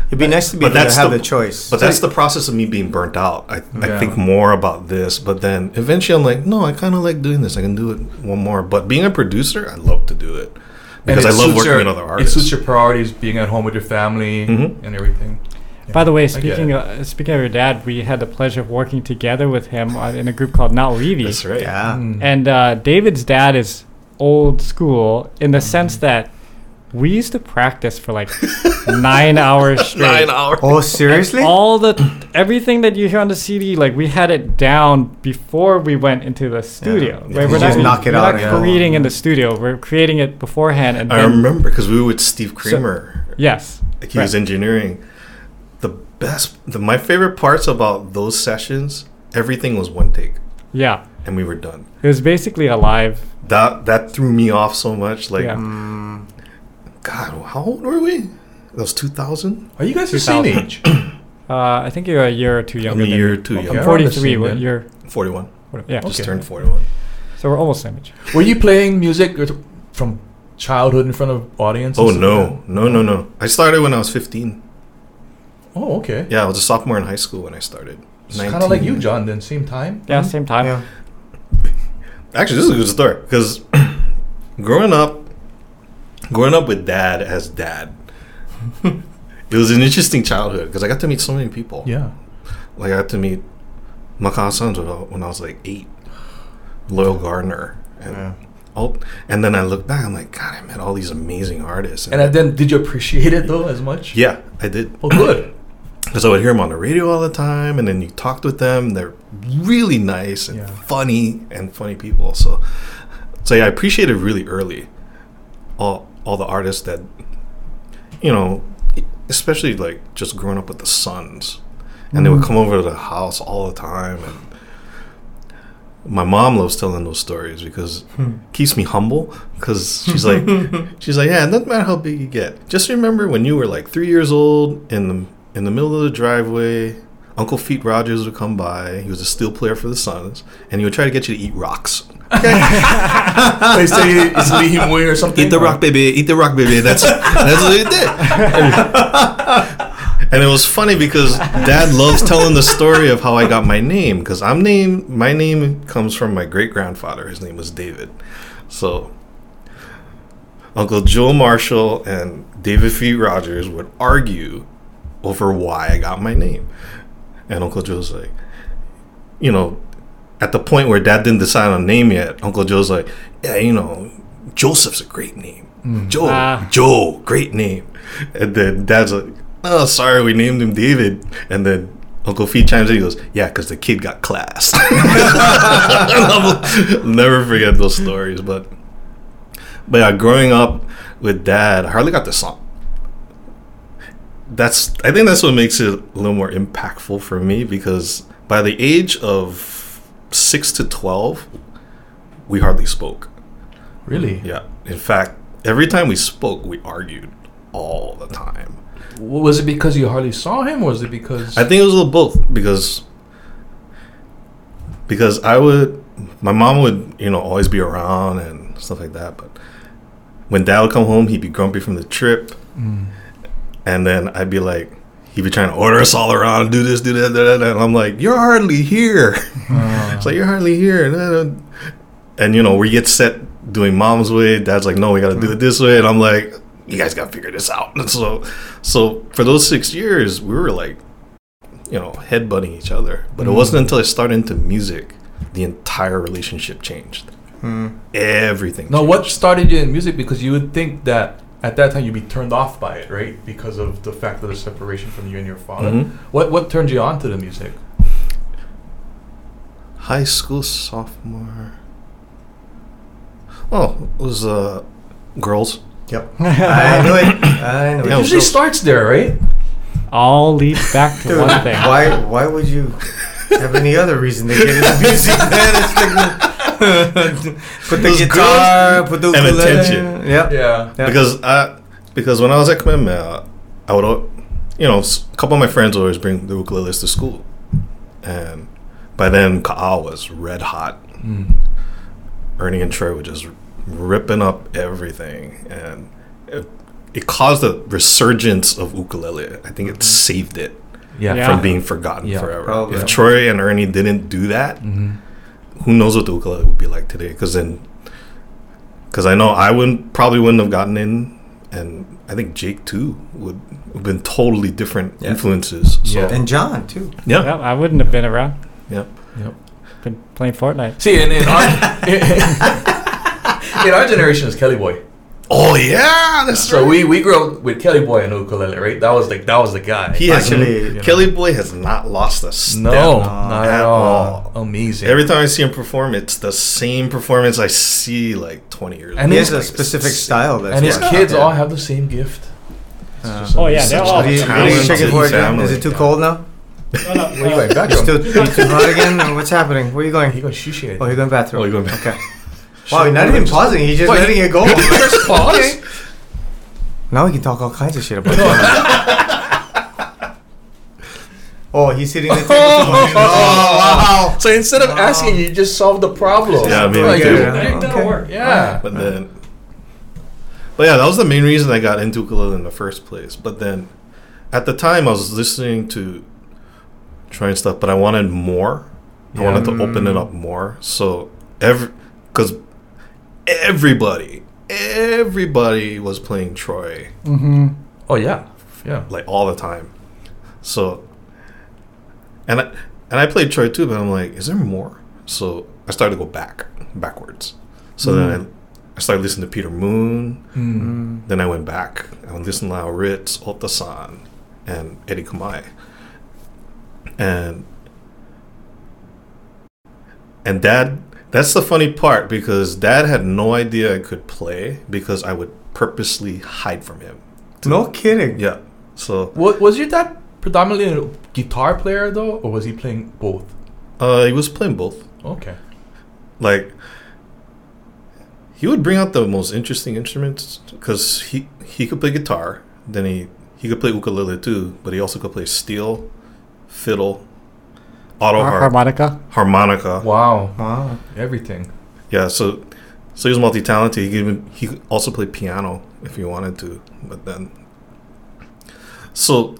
D: It'd be nice to be
C: But
D: able to
C: that's
D: have
C: the-
D: the, choice.
C: But that's the process of me being burnt out. I, I think more about this, but then eventually I'm like, no, I kind of like doing this. I can do it one more. But being a producer, I love to do it because
B: And
C: I love
B: suits
C: working
B: your-
C: with other
B: It suits your priorities, being at home with your family
C: Mhm.
B: and everything. Yeah.
A: By the way, speaking of, speaking of your dad, we had the pleasure of working together with him uh, in a group called Now Revi.
C: That's right.
D: yeah.
B: Mm.
A: And uh, David's dad is old school in the sense that we used to practice for like nine hours straight.
C: Nine hours.
D: Oh, seriously?
A: All the everything that you hear on the CD, like we had it down before we went into the studio.
C: Yeah.
A: Right? We're
C: just
A: not,
D: knock it
A: we're
D: out,
A: not
D: yeah.
A: creating in the studio. We're creating it beforehand, and
C: I
A: then,
C: remember because we were with Steve Kramer.
A: yes,
C: like he was engineering. The best, the, my favorite parts about those sessions, everything was one take,
A: yeah.
C: and we were done.
A: It was basically a live.
C: That that threw me off so much. Like,
A: Yeah.
D: Mm,
C: God, how old were we? That was two thousand.
B: Are you guys the same
A: 2000.
B: age?
A: Uh, I think you're a year or two
C: I'm
A: younger.
C: a
A: than
C: year
A: me.
C: or two younger.
A: I'm
B: Yeah, around the
A: 43.
B: same
A: What
B: then.
A: you're?
C: Forty-one.
A: Yeah.
C: Just
B: Okay.
C: turned forty-one.
A: So we're almost same age.
B: Were you playing music from childhood in front of audience?
C: Oh no, no, no, no! I started when I was fifteen.
B: Oh, okay.
C: Yeah, I was a sophomore in high school when I started.
B: It's kind of like you, John. Then same time.
A: Yeah, same time.
D: yeah.
C: Actually, this is a good story because growing up, growing up with dad as dad, it was an interesting childhood because I got to meet so many people.
B: Yeah.
C: Like I got to meet Makaha Sons when I- was like eight, Loyal Garner, and
D: Yeah.
C: all. And then I look back, I'm like, God, I met all these amazing artists.
B: And then, did you appreciate it though as much?
C: yeah, I did
B: Oh, good.
C: because I would hear them on the radio all the time, and then you talked with them. They're really nice and
B: Yeah.
C: funny and funny people. So, so yeah, I appreciated really early all all the artists that you know, especially like just growing up with the Sons, and they would mm-hmm. come over to the house all the time. And my mom loves telling those stories because it keeps me humble. Because she's like, she's like, yeah, it doesn't matter how big you get. Just remember when you were like three years old in the in the middle of the driveway. Uncle Feet Rogers would come by. He was a steel player for the Sons, and he would try to get you to eat rocks.
B: they say it's Lee Him Wing or something.
C: Eat the rock, baby. Eat the rock, baby. That's that's what he did. and it was funny because Dad loves telling the story of how I got my name because I'm named. My name comes from my great grandfather. His name was David. So Uncle Joe Marshall and David Feet Rogers would argue over why I got my name, and Uncle Joe's like, you know, at the point where Dad didn't decide on a name yet, Uncle Joe's like, yeah, you know, Joseph's a great name. Joe,
A: Ah.
C: Joe, great name. And then Dad's like, oh, sorry, we named him David. And then Uncle Fee chimes in. He goes, yeah, because the kid got class. I'll never forget those stories. But, but yeah, growing up with Dad, I hardly got the song. That's I think that's what makes it a little more impactful for me because by the age of six to twelve, we hardly spoke.
B: Really?
C: Yeah. In fact, every time we spoke, we argued all the time.
B: Was it because you hardly saw him, or was it because
C: I think it was a little both because because I would my mom would you know always be around and stuff like that, but when dad would come home, he'd be grumpy from the trip,
B: Mm.
C: and then I'd be like. He'd be trying to order us all around, do this, do that, do that, and I'm like, "You're hardly here."
B: Uh,
C: It's like you're hardly here. And you know, we get set doing mom's way. Dad's like, no, we got to do it this way. And I'm like, you guys got to figure this out. And so, so for those six years, we were like, you know, headbutting each other. But it wasn't until I started into music, the entire relationship changed. Everything.
B: no,
C: changed.
B: what started you in music? Because you would think that at that time you'd be turned off by it, right? Because of the fact of the separation from you and your father.
C: Mhm.
B: What what turned you on to the music?
C: High school sophomore. Oh, it was uh, girls.
D: Yep. I knew it. I knew
B: It
C: Yeah,
D: it.
B: usually
C: so-
B: starts there, right?
A: All leads back to
D: Dude,
A: one thing.
D: why why would you have any other reason to get into music? Man, it's like, put the
C: Those
D: guitar, put the
C: and
D: ukulele.
C: attention.
D: Yep.
B: Yeah.
D: Yeah.
C: because I because when I was at Kamehameha, I would you know a couple of my friends would always bring the ukuleles to school, and by then Ka'au was red hot.
B: Mm.
C: Ernie and Troy were just ripping up everything, and it, it caused a resurgence of ukulele. I think it saved it
B: Yeah.
A: Yeah.
C: from being forgotten
B: Yeah.
C: forever.
D: Probably.
C: If Troy and Ernie didn't do that,
B: hmm
C: who knows what the ukulele would be like today? Because then, because I know I wouldn't probably wouldn't have gotten in, and I think Jake too would have been totally different
D: Yeah.
C: influences. So
B: Yeah.
C: yeah,
D: And John too.
C: yeah,
A: Yep, I wouldn't have been around.
C: Yep.
B: Yep.
A: Been playing Fortnite.
B: See, in, in our in our generation, it's Kelly Boy.
C: Oh yeah, that's
B: So we we grew up with Kelly Boy and ukulele, right? That was like that was the guy.
C: He has
D: Actually,
C: Kelly Boy has not lost a step.
B: no, not
C: at
B: at all. Amazing.
C: Every time I see him perform, it's the same performance I see like 20 years
B: And
D: he
C: ago.
D: has a specific style. That's
B: and his
D: why.
B: kids
D: Yeah.
B: all have the same gift. It's
D: Uh,
B: just
A: Oh, yeah,
B: amazing.
A: they're
D: What
A: all
D: are you, are you checking for again? Is it too cold now?
A: No, no,
B: Where you going? Back
D: still too hot again? What's happening? Where are you
B: He
D: going?
B: goes shushi.
D: Oh, you're going bathroom.
C: Oh, you're going back.
D: Okay. Wow, not even pausing. He's just
B: Wait,
D: letting it go.
B: First pause.
D: Now we can talk all kinds of shit about that. oh, he's hitting the table. too much.
C: wow. Oh.
B: So instead of asking, you just solve the problem.
C: Yeah, maybe
B: Like,
C: we
B: yeah,
D: Okay.
B: that'll work. Yeah.
C: But then, but yeah, that was the main reason I got into ukulele in the first place. But then, at the time, I was listening to trying stuff, but I wanted more. I wanted to open it mm. up more. So every, because everybody, everybody was playing Troy
A: Mm-hmm.
B: Oh yeah. Yeah.
C: like all the time. So, and I and I played Troy too, but I'm like, is there more? So I started to go back, backwards. So then I, I started listening to Peter Moon.
B: Mm.
C: Then I went back. I went listening to Lyle Ritz, Ohta-san, and Eddie Kamae. And and Dad, that's the funny part because Dad had no idea I could play because I would purposely hide from him.
D: No kidding.
C: Yeah. So
B: What was your dad predominantly a guitar player though, or was he playing both?
C: uh, he was playing both.
B: Okay.
C: like he would bring out the most interesting instruments because he he could play guitar then he he could play ukulele too but he also could play steel fiddle auto
A: Har-
C: harp,
A: harmonica.
C: harmonica
B: Wow.
D: Wow.
B: Everything.
C: yeah so so he was multi-talented he could even he could also play piano if he wanted to but then so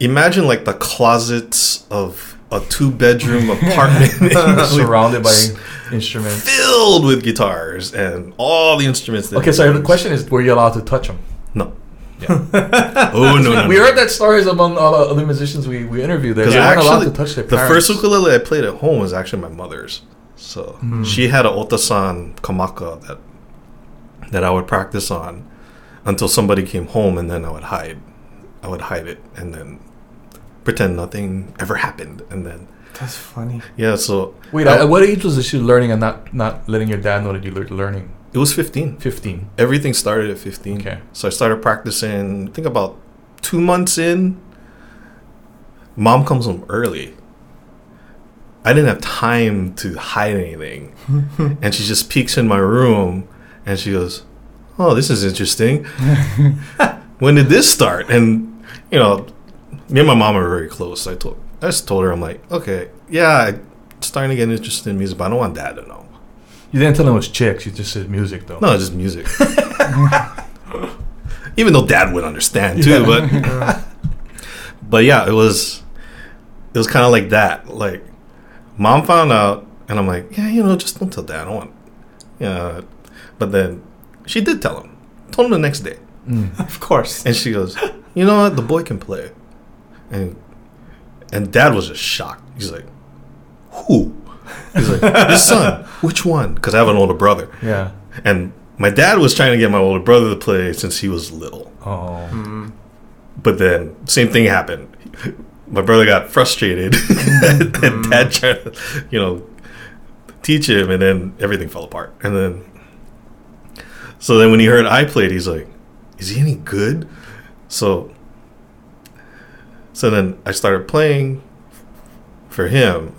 C: imagine like the closets of a two-bedroom apartment
B: Surrounded by instruments.
C: filled with guitars and all the instruments. That
B: Okay, so the question is, were you allowed to touch them?
C: No.
B: Yeah.
C: Oh no, no,
B: we
C: no.
B: heard that stories among all the other musicians we, we interviewed. That
C: Because
B: they weren't allowed
C: actually,
B: to touch their parents.
C: the first ukulele I played at home was actually my mother's. So
B: Hmm.
C: she had an Ohta-san Kamaka that that I would practice on until somebody came home, and then I would hide. I would hide it and then pretend nothing ever happened, and then
D: That's funny.
C: yeah. So
B: Wait,
C: I-
B: at what age was she learning and not not letting your dad know that you were learning?
C: It was fifteen.
B: Fifteen.
C: Everything started at fifteen.
B: Okay.
C: So I started practicing. I think about two months in. Mom comes home early. I didn't have time to hide anything, and she just peeks in my room, and she goes, "Oh, this is interesting. when did this start?" And you know, me and my mom are very close. I told, I just told her, I'm like, "Okay, yeah, I'm starting to get interested in music, but I don't want Dad to know."
B: You didn't tell him it was chicks. You just said music though.
C: No, it's just music. Even though Dad would understand too, but but yeah, it was it was kind of like that. Like, Mom found out, and I'm like, yeah, you know, just don't tell Dad. I don't want, yeah. But then she did tell him. Told him the next day,
B: Mm.
D: Of course.
C: and she goes, you know what, the boy can play, and and Dad was just shocked. He's like, who? He's like, his son. Which one? Because I have an older brother.
B: Yeah.
C: And my dad was trying to get my older brother to play since he was little.
B: Oh.
D: Mm.
C: But then same thing happened. My brother got frustrated and dad tried to, you know, teach him and then everything fell apart. And then so then when he heard I played, he's like, Is he any good? So so then I started playing for him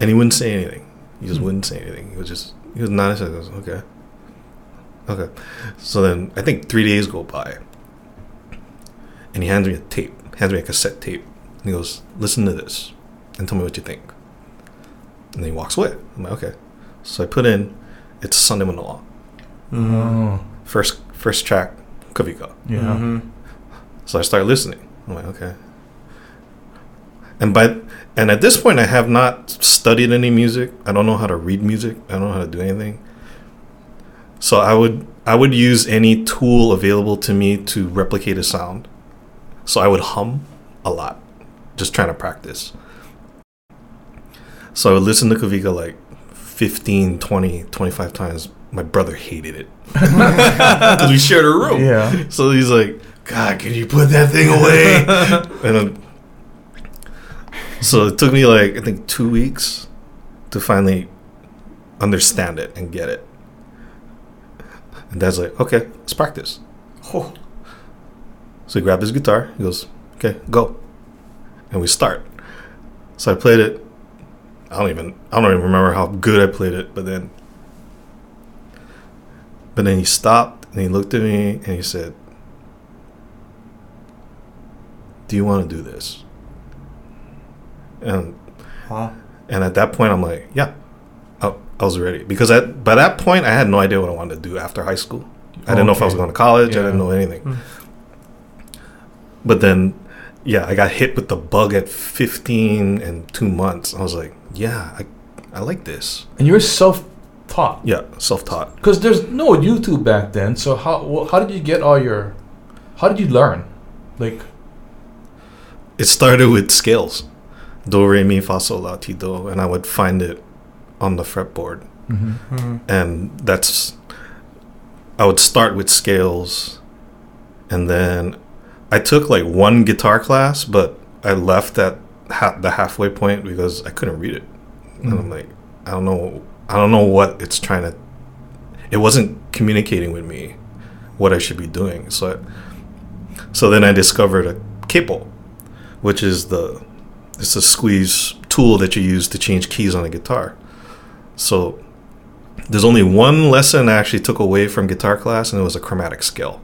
C: and he wouldn't say anything. He just wouldn't say anything. He was just he was not I was okay. Okay. So then I think three days go by. And he hands me a tape, hands me a cassette tape. And he goes, Listen to this and tell me what you think. And then he walks away. I'm like, okay. So I put in It's Sunday Manoa.
B: Oh.
C: First first track, Kawika.
B: Yeah.
D: Mm-hmm.
C: So I started listening. I'm like, okay. And by and at this point, I have not studied any music. I don't know how to read music. I don't know how to do anything. So I would I would use any tool available to me to replicate a sound. So I would hum a lot, just trying to practice. So I would listen to Kawika like 15, 20, 25 times. My brother hated it because we shared a room.
B: Yeah.
C: So he's like, God, can you put that thing away? and then, so it took me like I think two weeks to finally understand it and get it. And Dad's like, okay, let's practice.
D: Oh.
C: So he grabbed his guitar. He goes, okay, go. And we start. So I played it. I don't even I don't even remember how good I played it, but then but then he stopped and he looked at me and he said, "Do you want to do this?" And
D: Huh.
C: and at that point, I'm like, "Yeah." I, I was ready because at by that point, I had no idea what I wanted to do after high school. I didn't know if I was going to college. I didn't know anything.
D: Mm.
C: But then, yeah, I got hit with the bug at 15 and two months. I was like, yeah, I, I like this.
B: And you're self-taught.
C: Yeah, self taught.
B: Because there's no YouTube back then. So how wh- how did you get all your? How did you learn? Like
C: It started with scales do, re, mi, fa, sol, la, ti, do. And I would find it on the fretboard.
D: Mm-hmm.
C: And that's, I would start with scales. And then I took like one guitar class, but I left at ha- the halfway point because I couldn't read it. and I'm like, I don't know, I don't know what it's trying to. It wasn't communicating with me what I should be doing. So, I, so then I discovered a capo, which is the it's a squeeze tool that you use to change keys on a guitar. So there's only one lesson I actually took away from guitar class, and it was a chromatic scale.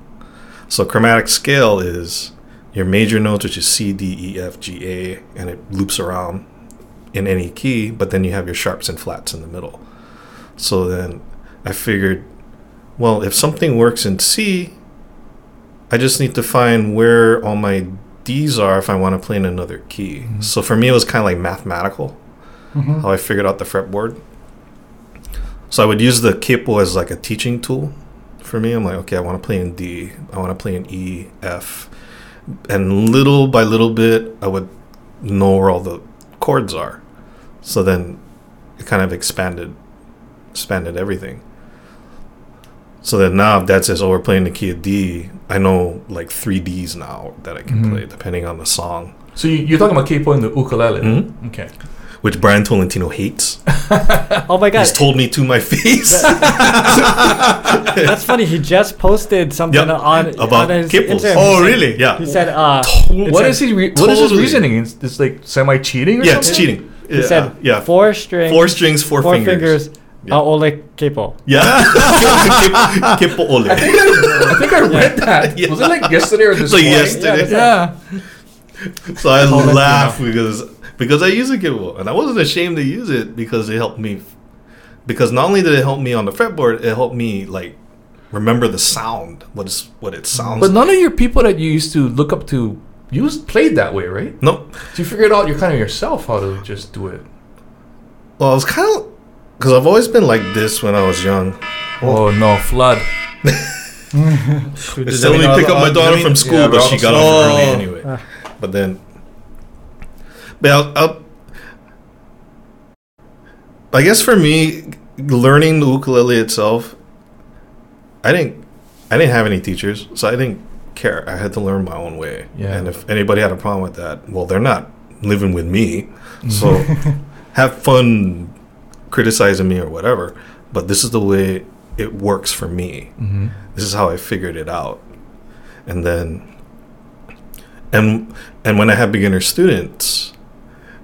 C: So chromatic scale is your major notes, which is C, D, E, F, G, A, and it loops around in any key, but then you have your sharps and flats in the middle. So then I figured, well, if something works in C, I just need to find where all my D's are if I want to play in another key. Mm-hmm. So for me, it was kind of like mathematical mm-hmm. how I figured out the fretboard. So I would use the capo as like a teaching tool for me. I'm like, okay, I want to play in D, I want to play in E, F, and little by little bit, I would know where all the chords are. So then it kind of expanded, expanded everything. So that now if Dad says, "Oh, we're playing the key of D," I know like three Ds now that I can
B: Mhm.
C: play depending on the song,
B: so you, you're talking about capo in the ukulele.
C: Mhm.
B: Okay.
C: which Brian Tolentino hates.
A: Oh my god,
C: He's told me to my face.
A: that's funny. He just posted something
C: Yeah,
A: on
C: about
A: on his Instagram.
C: Oh,
A: said-
C: really? Yeah.
A: He said, uh,
B: What
A: a-
B: is he? Re- What is his reasoning? It's, it's like semi cheating or something.
C: yeah, it's cheating.
A: he
C: yeah,
A: said
C: yeah.
A: four strings,
C: Four strings, four,
A: four
C: fingers.
A: fingers,
C: Yeah.
A: uh, ole capo.
C: Yeah. Kipo ole.
B: I think I read that.
C: Yeah.
B: Was it like yesterday or this
C: So
B: morning?
C: yesterday.
B: Yeah.
C: So I
A: Tolentino.
C: laugh because because I use a Kipo and I wasn't ashamed to use it because it helped me. Because not only did it help me on the fretboard, it helped me like remember the sound. What is what it sounds.
B: But none of your people that you used to look up to used played that way, right?
C: Nope.
B: So you figured out you're kind of yourself how to just do it.
C: Well, I was kind of because I've always been like this when I was young.
B: Oh no, flood.
C: I still let me pick up my daughter from school,
B: Yeah,
C: but she got off
B: Oh.
C: early anyway.
A: Ah.
C: But then, but I'll, I'll, I guess for me, learning the ukulele itself, I didn't, I didn't have any teachers, so I didn't care. I had to learn my own way.
B: Yeah.
C: And if anybody had a problem with that, well, they're not living with me, so have fun criticizing me or whatever. But this is the way it works for me
B: Mm-hmm.
C: this is how I figured it out. And then and and when I have beginner students,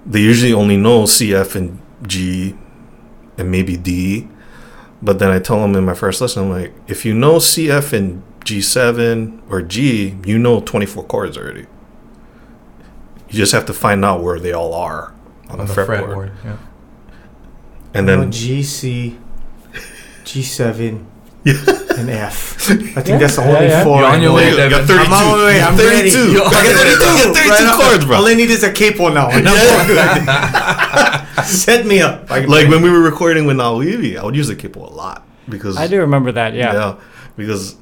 C: they usually only know CF and G and maybe D. But then I tell them in my first lesson, I'm like, if you know CF and G7 or G, you know 24 chords already. You just have to find out where they all are on,
B: On
C: the
B: the
C: fretboard.
B: fretboard. Yeah.
C: And then
D: G C G seven and F. I think
A: Yeah.
D: that's the
A: Yeah,
D: only
A: yeah.
D: four.
B: You're
D: I
B: on your
D: know.
B: way,
C: You got 32.
D: I'm on my way. I'm
C: 32.
D: ready.
C: You got
D: I got
C: 32. You got 32
D: Right on.
C: cards, bro.
D: All I need is a capo now. and I'm good. Set me up. I
C: Like when we were recording with Nawiwi, I would use the capo a lot because
A: I do remember that. Yeah.
C: yeah, because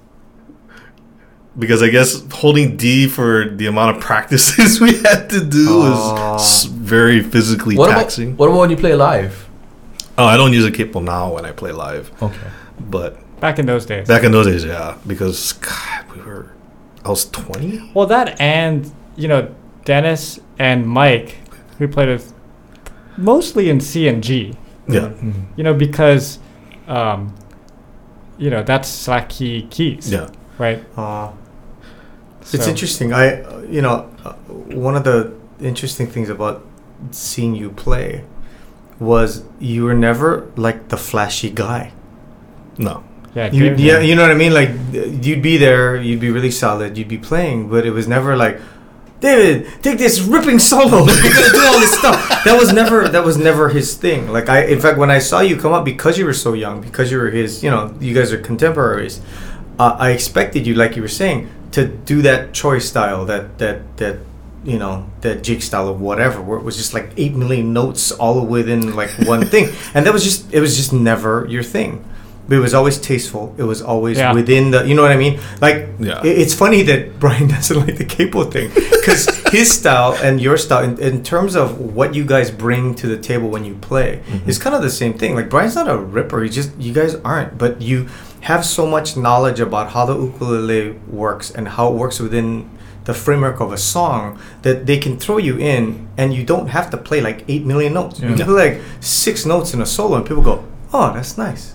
C: because I guess holding D for the amount of practices we had to do
D: Oh.
C: was s- very physically
B: What about
C: taxing.
B: what about when you play live?
C: Oh, I don't use a capo now when I play live,
B: Okay.
C: but
A: Back in those days.
C: back in those days, yeah, because God, we were I was twenty.
A: Well, that and you know Dennis and Mike, who played with mostly in C and G.
C: Yeah,
A: You know because, um, you know that's slack key keys.
C: yeah.
A: Right.
D: Aw. It's interesting. I, uh, you know, uh, one of the interesting things about seeing you play was you were never like the flashy guy.
C: No,
A: Yeah.
D: You, yeah, you know what I mean. Like you'd be there, you'd be really solid, you'd be playing, but it was never like, David, take this ripping solo. You're gonna do all this stuff. That was never that was never his thing. Like I, in fact, when I saw you come up because you were so young, because you were his, you know, you guys are contemporaries. Uh, I expected you, like you were saying, to do that choice style, that that that you know the jig style of whatever, where it was just like eight million notes all within like one thing, and that was just it was just never your thing. But it was always tasteful. It was always
A: Yeah.
D: within the, you know what I mean? Like,
C: Yeah.
D: it- it's funny that Brian doesn't like the capo thing because his style and your style, in, in terms of what you guys bring to the table when you play, mm-hmm. is kind of the same thing. Like Brian's not a ripper. He just you guys aren't, but you have so much knowledge about how the ukulele works and how it works within the framework of a song that they can throw you in and you don't have to play like 8 million notes. You
B: Yeah.
D: can play like 6 notes in a solo and people go, "Oh, that's nice."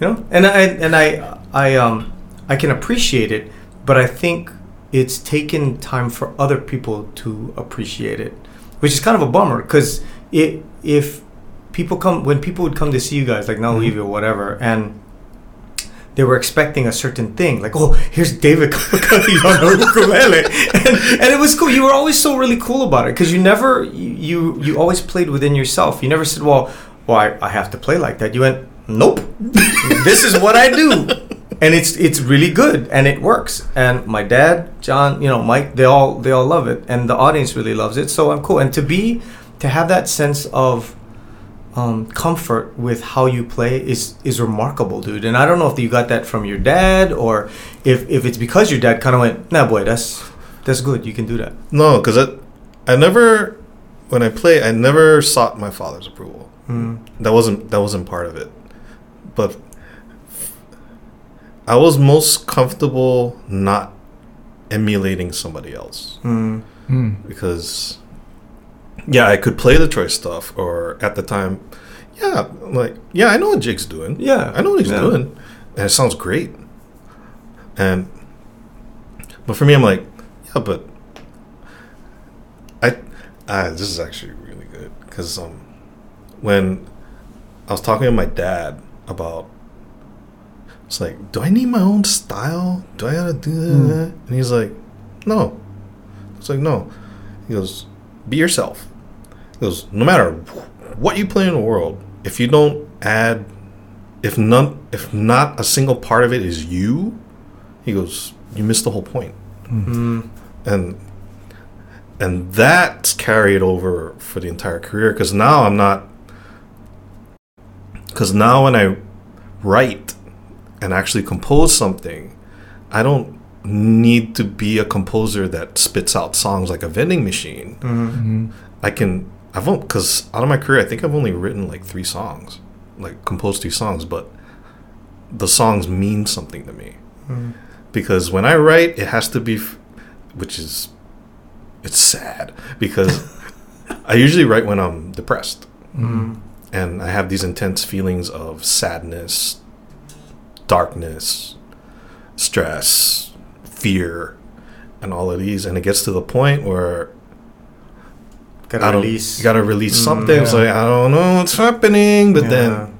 D: You know? And I and I I um I can appreciate it, but I think it's taken time for other people to appreciate it, which is kind of a bummer because it if people come when people would come to see you guys like now leave or whatever and they were expecting a certain thing, like, oh, here's David Kamakahi on ukulele, and, and it was cool. You were always so really cool about it because you never, you, you you always played within yourself. You never said, well, well, I, I have to play like that. You went, nope, this is what I do, and it's it's really good and it works. And my dad, John, you know, Mike, they all they all love it, and the audience really loves it. So I'm cool, and to be to have that sense of um, comfort with how you play is is remarkable, dude. And I don't know if you got that from your dad or if if it's because your dad kind of went, "Nah, boy, that's that's good. You can do that."
C: no, because I, I never when I play, I never sought my father's approval.
D: Mm.
C: That wasn't that wasn't part of it, but I was most comfortable not emulating somebody else
D: Mm.
C: because yeah, I could play the choice stuff, or at the time, yeah, like yeah, I know what Jake's doing.
D: Yeah,
C: I know what he's
D: yeah.
C: doing, and it sounds great. And but for me, I'm like, yeah, but I, ah, this is actually really good because um, when I was talking to my dad about, it's like, do I need my own style? Do I gotta do that? And he's like, no. It's like no. He goes, be yourself. He goes, no matter what you play in the world, if you don't add, if none, if not a single part of it is you, he goes, you missed the whole point.
D: Mm.
C: And and that's carried over for the entire career because now I'm not. Because now when I write and actually compose something, I don't need to be a composer that spits out songs like a vending machine.
D: Mm.
C: I can I've only because out of my career I think I've only written like three songs, like composed three songs, but the songs mean something to me
D: Mm.
C: because when I write it has to be, f- which is it's sad because I usually write when I'm depressed
D: Mm.
C: and I have these intense feelings of sadness, darkness, stress, fear, and all of these, and it gets to the point where
D: Gotta
C: I don't,
D: release.
C: You gotta release
D: Mm,
C: something. It's
A: yeah.
C: like I don't know what's happening, but
D: Yeah.
C: then,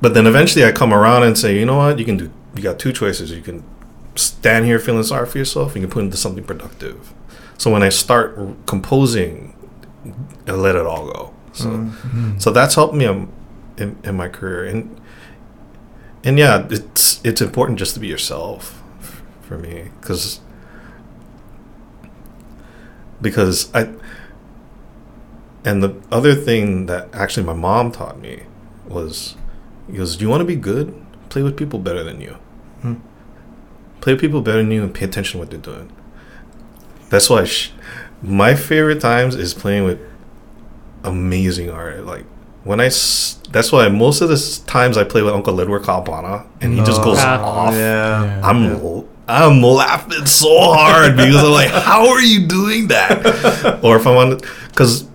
C: but then eventually I come around and say, you know what? You can do. You got two choices. You can stand here feeling sorry for yourself. And you can put into something productive. So when I start r- composing, I let it all go. So
D: Mm.
C: so that's helped me um, in, in my career and and yeah, it's it's important just to be yourself for me because because I and the other thing that actually my mom taught me was he goes, "Do you want to be good? Play with people better than you.
D: Hmm.
C: Play with people better than you, and pay attention to what they're doing." That's why sh- my favorite times is playing with amazing art. Like when I, s- that's why most of the times I play with Uncle Ledward Kaapana, and he just
D: Oh,
C: goes
A: Ah.
C: off.
D: Yeah.
C: I'm l- I'm laughing so hard because I'm like, how are you doing that? or if I'm on, because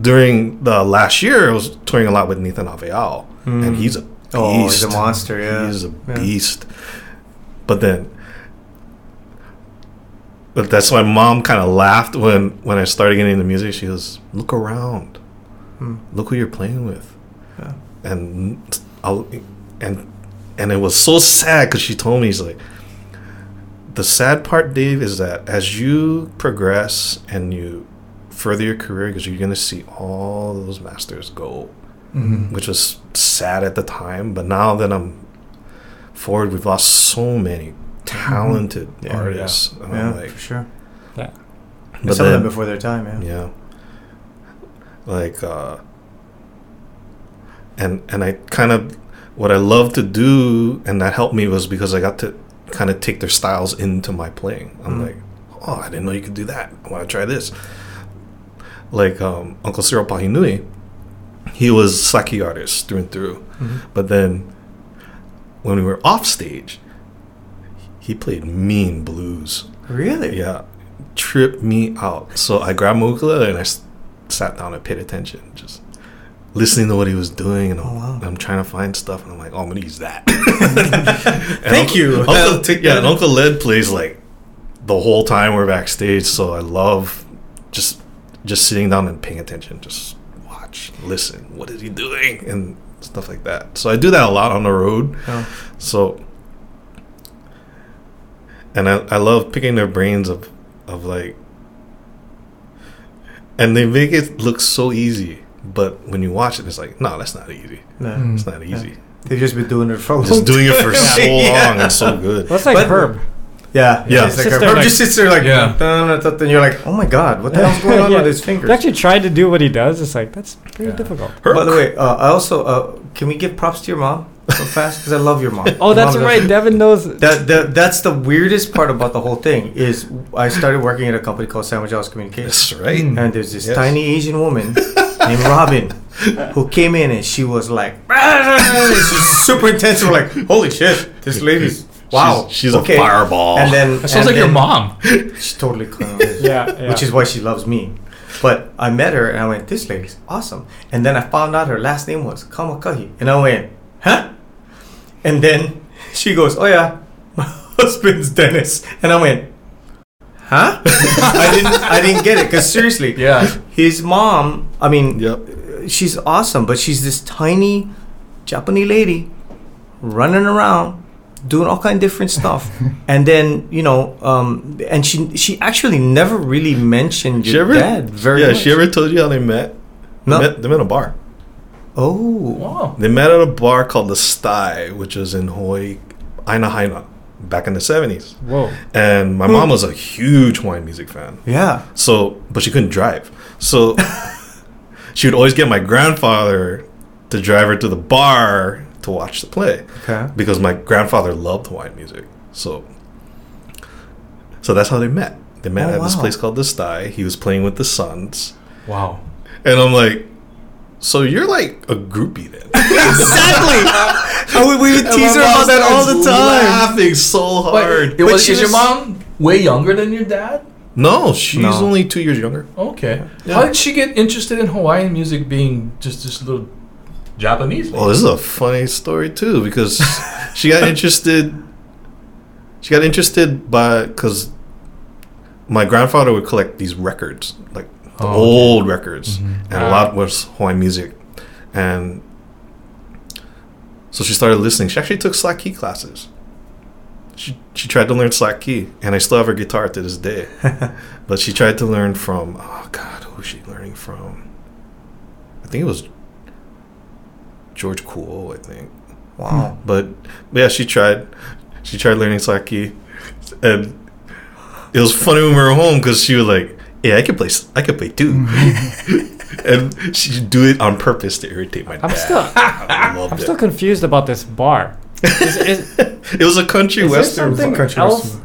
C: during the last year I was touring a lot with Nathan Aweau, and he's a beast.
D: Oh, he's a monster, yeah.
C: he's a
D: Yeah.
C: beast. But then, but that's why mom kind of laughed when when I started getting into music. She goes, "Look around,
D: Hmm.
C: look who you're playing with,"
D: Yeah.
C: and I'll, and and it was so sad because she told me she's like the sad part dave is that as you progress and you further your career because you're going to see all those masters go
B: Mhm.
C: which was sad at the time but now that i'm forward we've lost so many talented
D: Yeah,
C: artists and
D: Yeah,
C: I'm like
D: for sure.
A: Yeah.
C: But
D: some of them before their time, yeah.
C: yeah like uh and and i kind of what i love to do and that helped me was because i got to kind of take their styles into my playing i'm
D: Mm.
C: like oh i didn't know you could do that i want to try this like um uncle cyril pahinui he was saki artist through and through
D: Mhm.
C: but then when we were off stage he played mean blues
D: Really?
C: yeah, tripped me out. So I grabbed my ukulele and I s- sat down and paid attention, just listening to what he was doing. And I'm,
D: Oh, wow.
C: I'm trying to find stuff, and I'm like, oh, I'm gonna use that.
D: Thank you.
C: Uncle, T- yeah, and Uncle Led plays like the whole time we're backstage. So I love just just sitting down and paying attention, just watch, listen. What is he doing and stuff like that. So I do that a lot on the road.
D: Oh.
C: So, and I, I love picking their brains of, of like, and they make it look so easy. But when you watch it, it's like, no, that's not easy.
D: No.
B: Mm.
C: It's not easy.
D: They've just been doing it for a long
C: Just doing it for so
D: Yeah.
C: long and so good.
A: Well, it's like
D: But-
A: Herb.
D: Yeah,
C: Yeah.
D: It's like
A: Sits
D: a-
A: there
D: Herb
A: like-
D: just sits there like,
B: Yeah.
D: dun, dun, dun, and you're like, oh my god, what the hell's going on
A: Yeah.
D: with his fingers?
A: He actually tried to do what he does. It's like that's pretty
B: Yeah.
A: difficult.
D: By the way, uh, I also uh, can we give props to your mom so fast because I love your mom.
A: Oh,
D: Your
A: that's
D: mom
A: right.
D: does-
A: Devin knows.
D: That, that that's the weirdest part about the whole thing is I started working at a company called Sandwich House Communications,
C: That's right.
D: And there's this
C: Yes.
D: tiny Asian woman named Robin who came in and she was like, she's super intense. We're like, holy shit, this lady's wow,
C: She's, she's a fireball.
D: And then
B: That sounds
D: and
B: like your mom.
D: She's totally clown.
A: Yeah, yeah.
D: Which is why she loves me. But I met her and I went, this lady's awesome. And then I found out her last name was Kamakahi. And I went, huh? And then she goes, oh yeah, my husband's Dennis. And I went, huh? I didn't, I didn't get it because seriously,
B: Yeah.
D: his mom. I mean,
C: Yep.
D: she's awesome, but she's this tiny Japanese lady running around doing all kind of different stuff and then you know um and she she actually never really mentioned
C: She
D: your
C: ever-
D: dad very
C: yeah,
D: much.
C: she ever told you how they met?
D: No.
C: They met, they met at a bar.
D: oh
B: Wow.
C: They met at a bar called the Sty, which is in hoi Aina Haina, back in the 70s.
A: Whoa.
C: And my mom was a huge Hawaiian music fan.
D: yeah
C: So, but she couldn't drive. So she would always get my grandfather to drive her to the bar to watch the play
D: okay
C: because my grandfather loved Hawaiian music. So, so that's how they met. They met
D: Oh,
C: at this place called the Sty. He was playing with the Sons,
B: Wow.
C: and I'm like, so you're like a groupie then?
D: exactly we, we would tease her
C: mom
D: about that all the time
C: laughing so hard.
B: Wait, it was,
D: she
B: is your mom way younger than your dad?
C: no, she's
D: No.
C: only two years younger.
B: Okay.
C: Yeah.
B: How did she get interested in Hawaiian music being just this little Japanese?
C: Well, this is a funny story too because she got interested. She got interested by because my grandfather would collect these records, like the
B: Oh, okay.
C: old records,
B: Mhm.
C: and a lot was Hawaiian music, and so she started listening. She actually took slack key classes. She she tried to learn slack key, and I still have her guitar to this day. but she tried to learn from oh god, who was she learning from? I think it was George Kuo, I think.
D: Wow.
C: But yeah, she tried. She tried learning slack key, and it was funny when we were home because she was like, "Yeah, I could play. s- I could play too." and she'd do it on purpose to irritate my dad.
A: I'm still,
C: I
A: I'm
C: it.
A: still confused about this bar. Is, is,
C: it was a country
A: is there
C: western.
A: something
C: bar.
D: country
A: else?
D: western.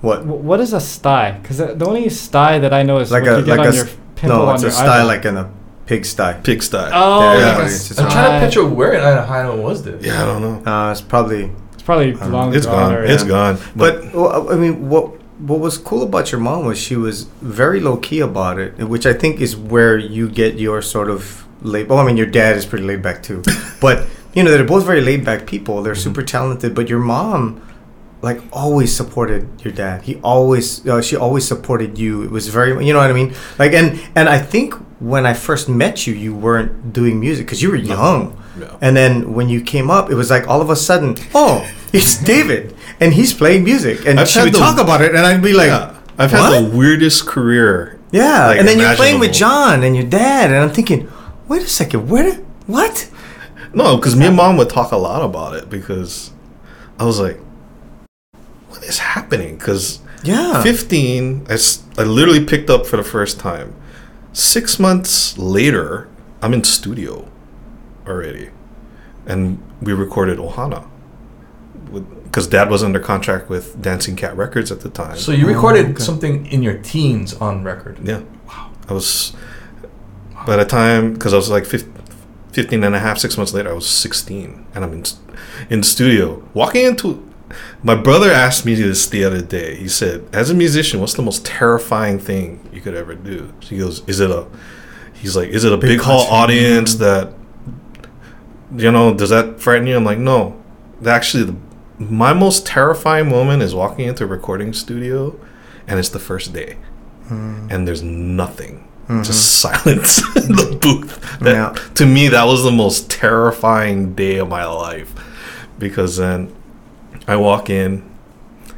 D: What?
A: What is a sty? Because the only sty that I know is
D: Like
A: what
D: a
A: you get
D: like
A: on
D: a
A: your
D: s-
A: pimple
D: no,
A: on
D: it's
A: your
D: a style
A: eyeball.
D: like in a pigsty.
C: Pigsty.
A: Oh,
D: Yeah,
A: like a
D: it's- it's
B: I'm
A: sty.
B: trying to picture where in Idaho was this.
C: Yeah, I don't know.
D: Uh, it's probably.
A: It's probably long
C: It's
A: gone.
C: gone.
A: or-
C: It's
A: yeah.
C: gone.
D: But well, I mean, what what was cool about your mom was she was very low key about it, which I think is where you get your sort of laid. Well, I mean, your dad is pretty laid back too, but you know they're both very laid back people. They're super talented, but your mom. Like always supported your dad. He always, uh, she always supported you. It was very, you know what I mean. Like, and and I think when I first met you, you weren't doing music because you were young.
C: No.
D: And then when you came up, it was like all of a sudden, oh, it's David, and he's playing music, and would
C: the-
D: talk about it, and I'd be like,
C: yeah, I've had
D: what?
C: the weirdest career.
D: yeah,
C: like,
D: and then you're playing with. John and your dad, and I'm thinking, wait a second, where, what?
C: No, because me and mom would talk a lot about it because I was like, what is happening? Because
D: Yeah,
C: 15, I, I literally picked up for the first time. Six months later, I'm in studio already. And we recorded Ohana. Because dad was under contract with Dancing Cat Records at the time.
B: So you recorded
D: Oh, okay.
B: something in your teens on record.
C: Yeah. Wow. I was, by the time, because I was like 15, 15 and a half, six months later, I was 16. And I'm in, in studio. Walking into, my brother asked me this the other day. He said, as a musician, what's the most terrifying thing you could ever do? So he goes, is it a, he's like, is it a big, hall audience mm-hmm. that, you know, does that frighten you? I'm like, no. Actually, the, my most terrifying moment is walking into a recording studio and it's the first day hmm. and there's nothing mm-hmm. just silence in the booth that,
D: Yeah.
C: to me that was the most terrifying day of my life because then i walk in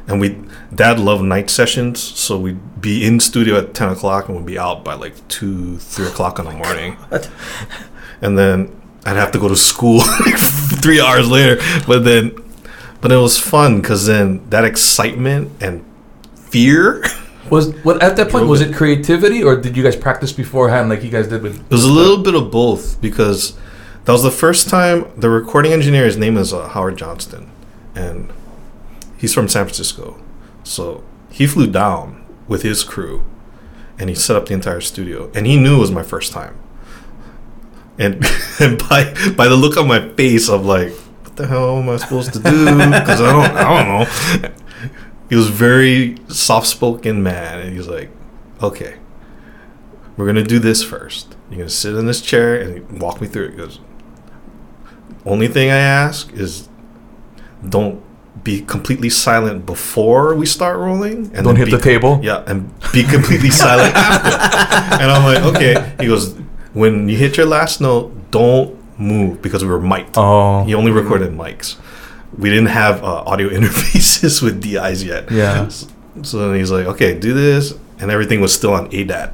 C: and we dad loved night sessions so we'd be in studio at 10 o'clock and we'd be out by like 2 3 o'clock in the morning and then i'd have to go to school three hours later but then but it was fun because then that excitement and fear
B: Was what at that point was
C: it.
B: it creativity or did you guys practice beforehand like you guys did with?
C: It was a little bit of both because that was the first time the recording engineer. His name is uh, Howard Johnston, and he's from San Francisco. So he flew down with his crew, and he set up the entire studio. And he knew it was my first time. And and by by the look on my face, I'm like, what the hell am I supposed to do? Because I don't I don't know. He was very soft spoken man, and he was like, okay we're gonna do this first. You're gonna sit in this chair and walk me through it. He goes, only thing I ask is don't be completely silent before we start rolling, and
B: Don't
C: then
B: hit
C: be
B: the table?
C: Yeah, and be completely silent after. And I'm like, okay. He goes, when you hit your last note, don't move because we were mic'd.
B: Oh,
C: He only recorded mics. We didn't have uh, audio interfaces with DIs yet.
B: Yeah.
C: So, so then he's like, okay, do this. And everything was still on ADAT.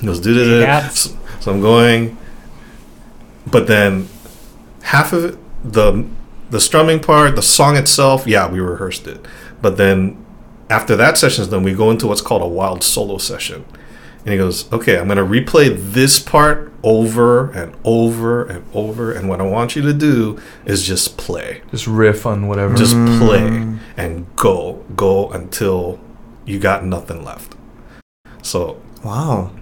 C: He goes, do this. So, so I'm going. But then half of it, the, the strumming part, the song itself, yeah, we rehearsed it. But then after that session's done, we go into what's called a wild solo session. And he goes, okay, I'm going to replay this part over and over and over. And what I want you to do is just play.
B: just riff on whatever.
C: Just mm. play and go, go until you got nothing left. So,
D: wow.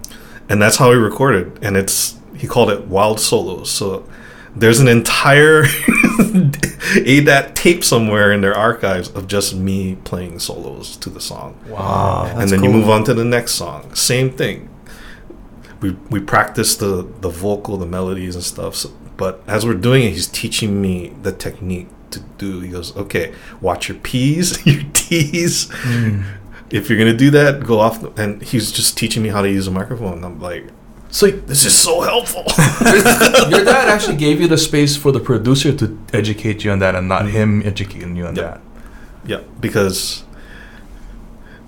C: and that's how he recorded. And it's, he called it Wild Solos. So there's an entire ADAT tape somewhere in their archives of just me playing solos to the song
B: wow.
C: and then you move on to the next song. Same thing. We we practice the the vocal, the melodies and stuff. So, but as we're doing it, he's teaching me the technique to do. He goes, "Okay, watch your P's, your T's. Hmm. If you're gonna do that, go off." The, and he's just teaching me how to use a microphone. I'm like,
B: So
C: "This is so helpful."
B: your dad actually gave you the space for the producer to educate you on that, and not mm-hmm. him educating you on
C: Yep.
B: that.
C: yeah, because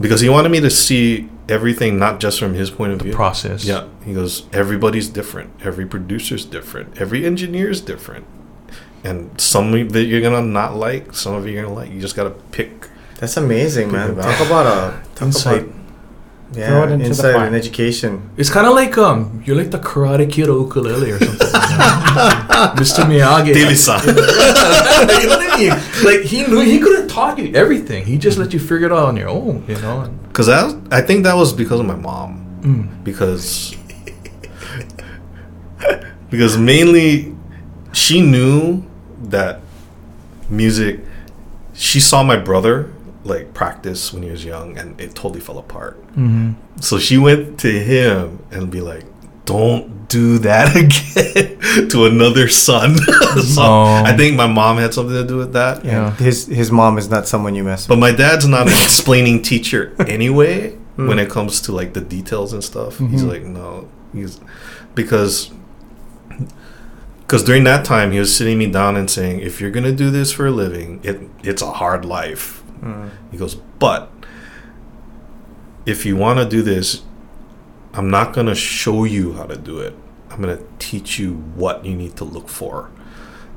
C: because he wanted me to see everything not just from his point of view.
B: Process.
C: Yeah, he goes, everybody's different. Every producer's different. Every engineer's different. and some of it you're gonna not like, some of you're gonna like. You just gotta pick.
D: That's amazing, man. Talk
C: about
D: about a talk
B: Insight.
D: About, yeah,
A: Throw it into the fire.
D: and education.
B: It's kind of like um, you're like the Karate Kid of ukulele or something. Mr. Miyagi.
C: Daily-san.
B: you know what I mean? Like he knew he could have taught you everything. He just let you figure it out on your own. You know.
C: Because that, I think that was because of my mom.
B: mm.
C: Because because mainly she knew that music. She saw my brother like practice when he was young, and it totally fell apart.
B: hmm
C: So she went to him and be like, "Don't do that again to another son." so
B: Oh.
C: I think my mom had something to do with that.
B: Yeah.
D: His his mom is not someone you mess with.
C: But my dad's not an explaining teacher anyway
D: Mm.
C: when it comes to like the details and stuff. He's
A: Mhm.
C: like, no, he's because because during that time he was sitting me down and saying, if you're gonna do this for a living, it it's a hard life.
D: Mm.
C: He goes, but if you want to do this, I'm not gonna show you how to do it. I'm gonna teach you what you need to look for.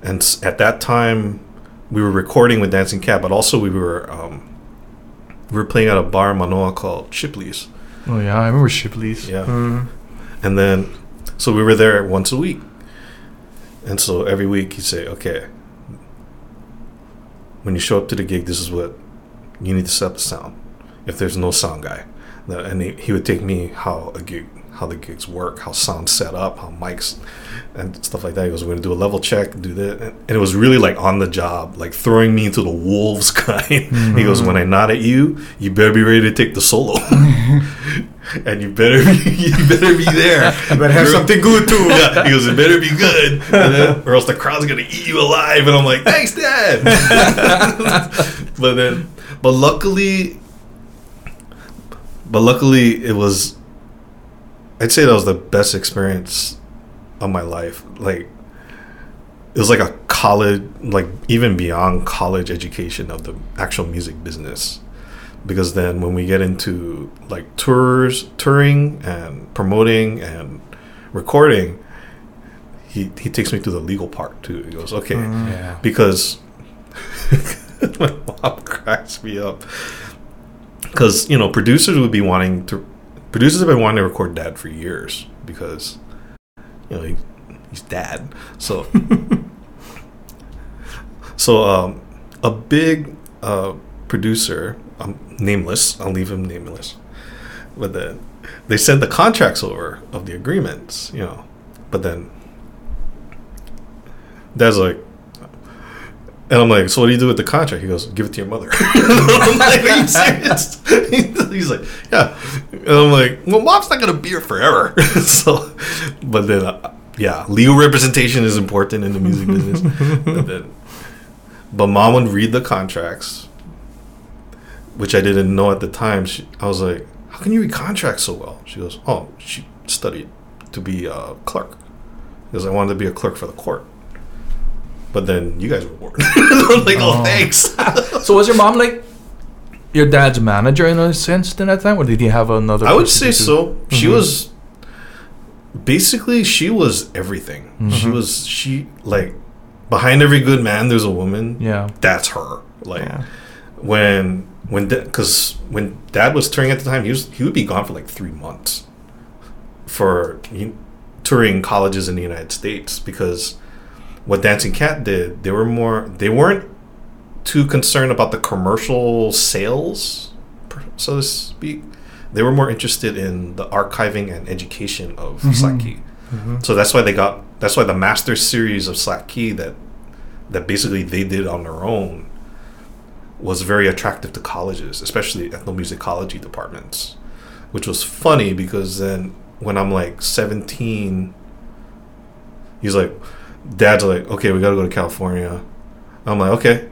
C: And at that time, we were recording with Dancing Cat, but also we were um, we were playing at a bar in Manoa called Shipley's.
B: Oh yeah, I remember Shipley's.
C: Yeah.
D: Mm.
C: And then, so we were there once a week. And so every week he'd say, okay, when you show up to the gig, this is what you need to set up the sound. If there's no sound guy, and he, he would take me how a gig, how the gigs work, how sound's set up, how mics and stuff like that. He goes, we're gonna do a level check, do that, and, it was really like on the job, like throwing me into the wolves kind. He goes, mm-hmm. when I nod at you, you better be ready to take the solo, and you better be, you better be there.
D: You better have something good too.
C: yeah, he goes, it better be good, then, or else the crowd's gonna eat you alive. And I'm like, thanks, Dad. but then, but luckily, but luckily, it was. I'd say that was the best experience of my life. Like, it was like a college, like even beyond college education of the actual music business. Because then, when we get into like tours, touring, and promoting and recording, he he takes me through the legal part too. He goes, okay, mm.
B: Yeah.
C: because my mom cracks me up. Because you know producers would be wanting to producers have been wanting to record dad for years because you know he, he's dad. So so um, a big uh, producer um, nameless i'll leave him nameless but then they sent the contracts over of the agreements you know but then dad's like and I'm like, so what do you do with the contract? He goes, give it to your mother. I'm like, are you serious? He's like, yeah. And I'm like, well, mom's not gonna be here forever. so, but then, uh, yeah, legal representation is important in the music business. but then, but mom would read the contracts, which I didn't know at the time. She, I was like, how can you read contracts so well? She goes, oh, she studied to be a clerk because I wanted to be a clerk for the court. But then you guys were bored. Like, oh,
B: Oh.
C: thanks.
B: So was your mom like your dad's manager in a sense in that time, or did he have another?
C: I would say so. She
B: Mhm.
C: was basically she was everything. She
B: Mhm.
C: was she like behind every good man there's a woman.
B: Yeah.
C: That's her. Like
D: Yeah.
C: when when because when dad was touring at the time, he was he would be gone for like three months for he, touring colleges in the United States because what Dancing Cat did, they were more they weren't too concerned about the commercial sales, so to speak. They were more interested in the archiving and education of
B: Mhm.
C: Slack Key.
D: Mhm.
C: So that's why they got that's why the master series of Slack Key that that basically they did on their own was very attractive to colleges, especially ethnomusicology departments. Which was funny because then when I'm like 17, he's like, Dad's like, okay, we gotta go to California. I'm like, okay.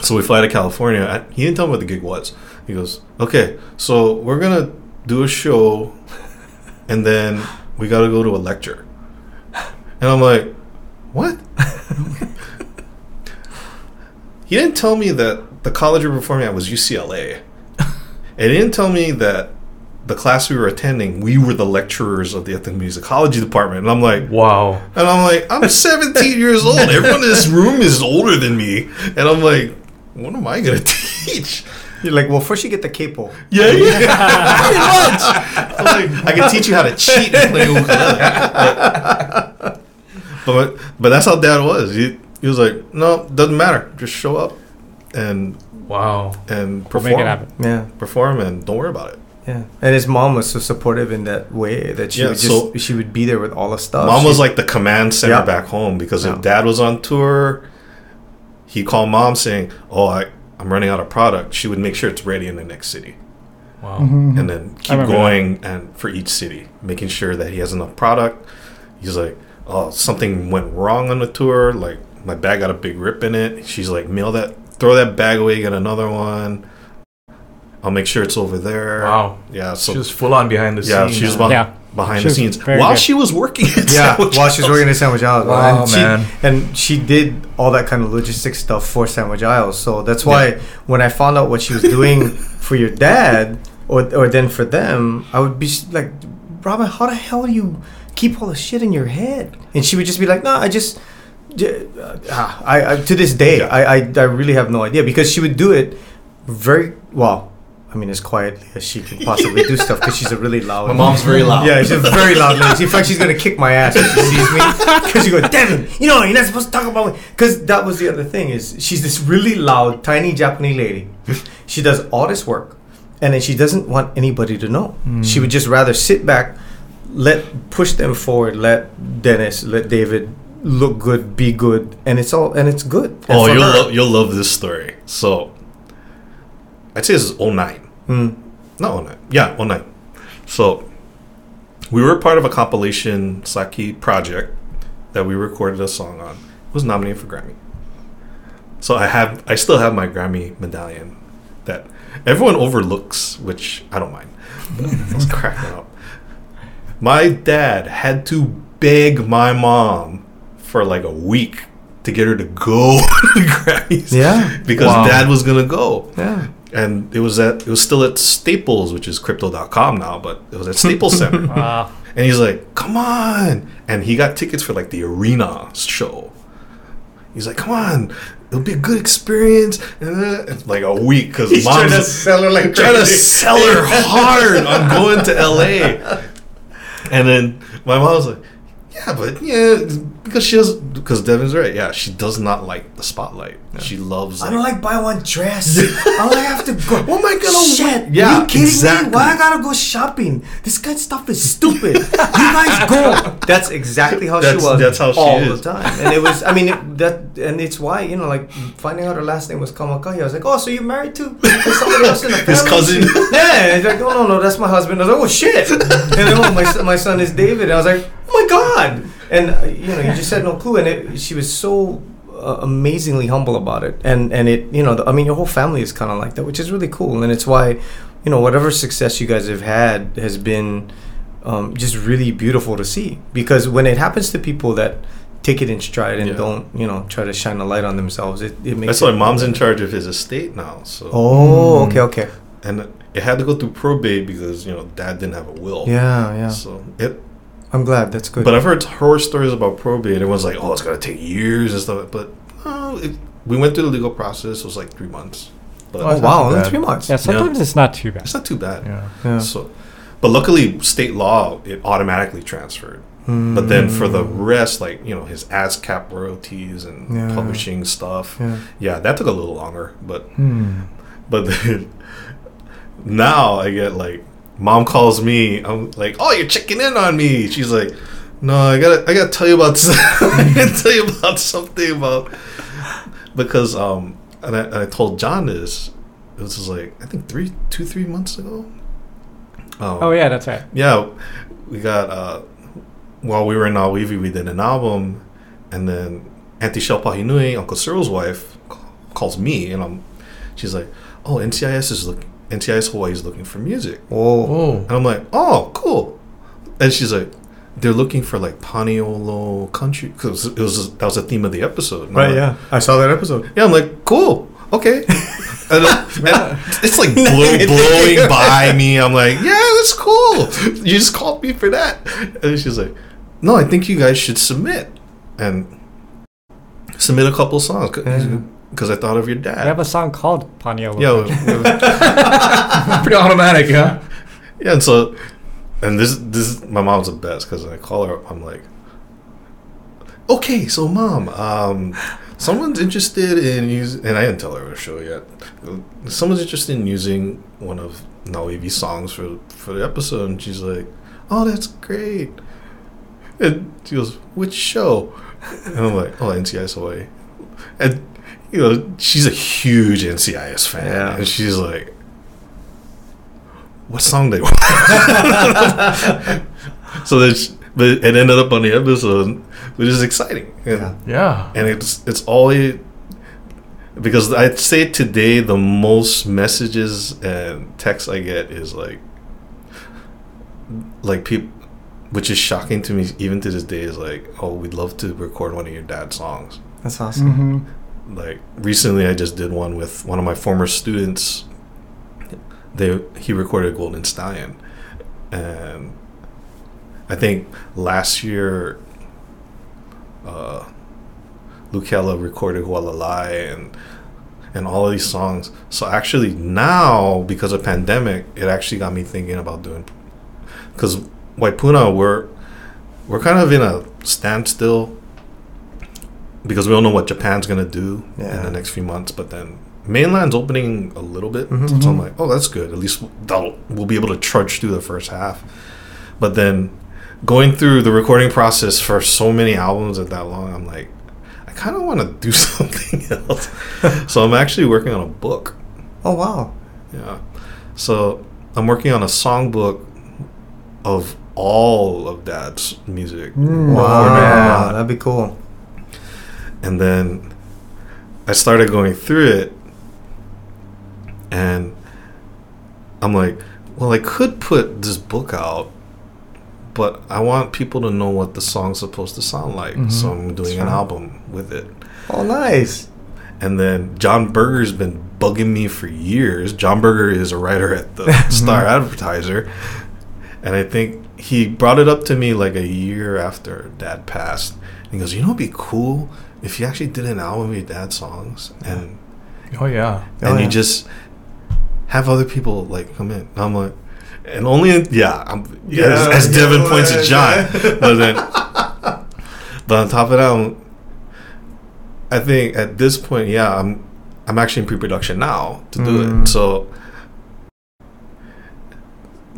C: So we fly to California. I, he didn't tell me what the gig was. He goes, okay, so we're gonna do a show, and then we gotta go to a lecture. And I'm like, what? he didn't tell me that the college we were performing at was UCLA. And he didn't tell me that the class we were attending, we were the lecturers of the ethnomusicology department, and I'm like,
B: Wow.
C: and I'm like, I'm 17 years old. Everyone in this room is older than me, and I'm like, what am I gonna teach?
D: You're like, well, first you get the capo.
C: Yeah, yeah, pretty much. I'm like, I can teach you how to cheat and play ukulele. But, but but that's how Dad was. He, he was like, no, doesn't matter. Just show up and
B: Wow.
C: and
A: We'll
C: perform,
A: make it happen.
D: Yeah,
C: perform, and don't worry about it.
D: Yeah. And his mom was so supportive in that way that she
C: Yeah,
D: would just
C: so-
D: she would be there with all the stuff.
C: Mom
D: She-
C: was like the command center
D: Yeah.
C: back home because
D: Yeah.
C: if Dad was on tour, he called Mom saying, "Oh, I, I'm running out of product." She would make sure it's ready in the next city.
B: Wow. Mm-hmm. Mm-hmm.
C: and then keep
A: remember
C: going and for each city, making sure that he has enough product. He's like, oh, something went wrong on the tour. Like my bag got a big rip in it. She's like, mail that, throw that bag away, get another one. I'll make sure it's over there.
B: Wow.
C: Yeah. So
B: She was full on behind the
C: yeah,
B: scenes.
C: she was behind,
A: Yeah.
C: behind
A: She
C: the scenes while
A: good.
C: she was working. At
D: Yeah,
C: Sandwich
D: while she's
C: House.
D: working at Sandwich Isles.
B: Wow,
D: and she,
B: man.
D: And she did all that kind of logistic stuff for Sandwich Isles. So that's why when I found out what she was doing for your dad, or, or then for them, I would be like, Robin, how the hell do you keep all the shit in your head? And she would just be like, no, I just. uh, ah, I, I to this day
C: Yeah.
D: I, I I really have no idea because she would do it very well. I mean, as quietly as she could possibly do stuff because she's a really loud.
B: My mom's very loud.
D: Yeah, she's a very loud lady. In fact, she's gonna kick my ass if she sees me because she goes, "Devin, you know you're not supposed to talk about me." Because that was the other thing is she's this really loud, tiny Japanese lady. She does all this work, and then she doesn't want anybody to know. Hmm. She would just rather sit back, let push them forward, let Dennis, let David look good, be good, and it's all and it's good. And
C: Oh, you'll lo- you'll love this story. So, I'd say this is 09.
D: Mm.
C: Not 09. Yeah, 09. So, we were part of a compilation Saki project that we recorded a song on. It was nominated for Grammy. So I have, I still have my Grammy medallion that everyone overlooks, which I don't mind. Let's crack that up. My dad had to beg my mom for like a week to get her to go to the Grammys.
D: Yeah.
C: Because
B: Wow.
C: dad was gonna go
D: Yeah.
C: And it was at it was still at Staples, which is crypto.com now, but it was at Staples Center.
A: Wow.
C: and he's like, "Come on!" And he got tickets for like the arena show. He's like, "Come on, it'll be a good experience." And uh, like a week because
D: He's trying
C: mom's
D: to sell her like
C: trying to sell her hard on going to LA. And then my mom was like, "Yeah, but yeah, because she does because Devin's right. Yeah, she does not like the spotlight. She loves.
D: I don't like buy one dress. I don't have to go.
C: Oh what am I gonna oh
D: Shit.
C: wear? Yeah,
D: Are you kidding
C: exactly.
D: me? Why I gotta go shopping? This kind of stuff is stupid. you guys go. That's exactly how
C: That's-
D: she was.
C: that's how she
D: all
C: is.
D: the time. And it was. I mean, it, that and it's why you know, like finding out her last name was Kamakahi. I was like, oh, so you're married to somebody else in the family?
C: His cousin.
D: Yeah. He's like, no, no, no, that's my husband. I was like, oh shit. And then oh, my my son is David. And I was like, oh my god. And uh, you know, you just had no clue. And it, she was so uh, amazingly humble about it. And and it, you know, the, I mean, your whole family is kind of like that, which is really cool. And it's why, you know, whatever success you guys have had has been um, just really beautiful to see. Because when it happens to people that take it in stride and
C: Yeah.
D: don't, you know, try to shine a light on themselves, it, it makes.
C: That's
D: it
C: why mom's in charge of his estate now. So
D: Oh, okay, okay.
C: and it had to go through probate because you know dad didn't have a will.
D: Yeah, yeah.
C: So it.
D: I'm glad. That's good.
C: But I've heard horror stories about probate. Everyone's like, "Oh, it's gonna take years and stuff." But oh, it, we went through the legal process. It was like three months. But
D: oh wow,
B: not
D: only three months.
A: Yeah, sometimes it's not too bad.
C: it's not too bad.
B: Yeah.
D: Yeah.
C: So, but luckily, state law it automatically transferred. But then for the rest, like you know, his ASCAP royalties and
D: Yeah.
C: publishing stuff,
D: Yeah.
C: yeah, that took a little longer. But
B: Hmm.
C: But then now I get like mom calls me. I'm like, oh, you're checking in on me. She's like, no, I gotta, I gotta tell you about, I gotta tell you about something about because um, and I, and I told John this. This was like I think three, two, three months ago. Um,
A: Oh yeah, that's right.
C: yeah, we got uh, while we were in Nā'ōiwi, we did an album, and then Auntie Shelpa Pahinui, Uncle Cyril's wife, calls me, and I'm, she's like, "Oh, NCIS is looking, NCIS Hawaii is looking for music,".
B: Oh.
C: and I'm like, "Oh, cool," and she's like, "They're looking for like Paniolo country because it was that was the theme of the episode."
D: Right.
C: like,
D: Yeah. I saw that episode.
C: yeah, I'm like, cool, okay. And, uh, and it's like blow, blowing by me. I'm like, yeah, that's cool. You just called me for that. And she's like, no, I think you guys should submit and submit a couple songs because I thought of your dad.
A: I
C: dad.
A: have a song called Paniolo.
C: Yeah,
B: Pretty automatic, yeah.
C: yeah, and so, and this this my mom's the best because I call her. I'm like, okay, so mom, um, someone's interested in using, and I didn't tell her the show yet. Someone's interested in using one of Nā'ōiwi's songs for for the episode, and she's like, oh, that's great. And she goes, which show? And I'm like, oh, NCIS Hawaii. And you know, she's a huge NCIS fan,
D: Yeah.
C: and she's like, what song they want? so that's, but it ended up on the episode, which is exciting.
D: Yeah.
B: Yeah.
C: and it's it's always because I'd say today the most messages and texts I get is like like people which is shocking to me even to this day is like oh we'd love to record one of your dad's songs
D: That's awesome.
A: Mm-hmm.
C: Like recently I just did one with one of my former students. They he recorded Golden Stallion. And I think last year uh Lucella recorded Hualalai and and all of these songs. So actually now because of pandemic it actually got me thinking about doing because Waipuna we're we're kind of in a standstill because we don't know what Japan's gonna do in the next few months. But then mainland's opening a little bit,
D: Mhm.
C: so I'm like, oh, that's good. At least that'll, we'll be able to trudge through the first half. But then going through the recording process for so many albums at that long, I'm like, I kind of want to do something else. so I'm actually working on a book.
D: Oh wow.
C: Yeah. So I'm working on a songbook of all of Dad's music.
A: Mm.
D: Wow, that'd be cool.
C: And then I started going through it, and I'm like, well, I could put this book out, but I want people to know what the song's supposed to sound like.
A: Mhm.
C: So I'm doing an
D: right.
C: album with it.
D: Oh, nice.
C: And then John Berger's been bugging me for years. John Berger is a writer at the
A: Mm-hmm.
C: Star Advertiser. And I think he brought it up to me like a year after dad passed. And he goes, You know, it'd be cool if you actually did an album of your dad's songs and
B: Oh yeah.
D: Oh,
C: and
D: yeah.
C: you just have other people like come in. And I'm like, and only, yeah, I'm,
D: Yeah,
C: as, as
D: yeah,
C: Devin points at. John. but then, but on top of that, I'm, I think at this point, yeah, I'm I'm actually in pre-production now to do
D: Mm.
C: it. So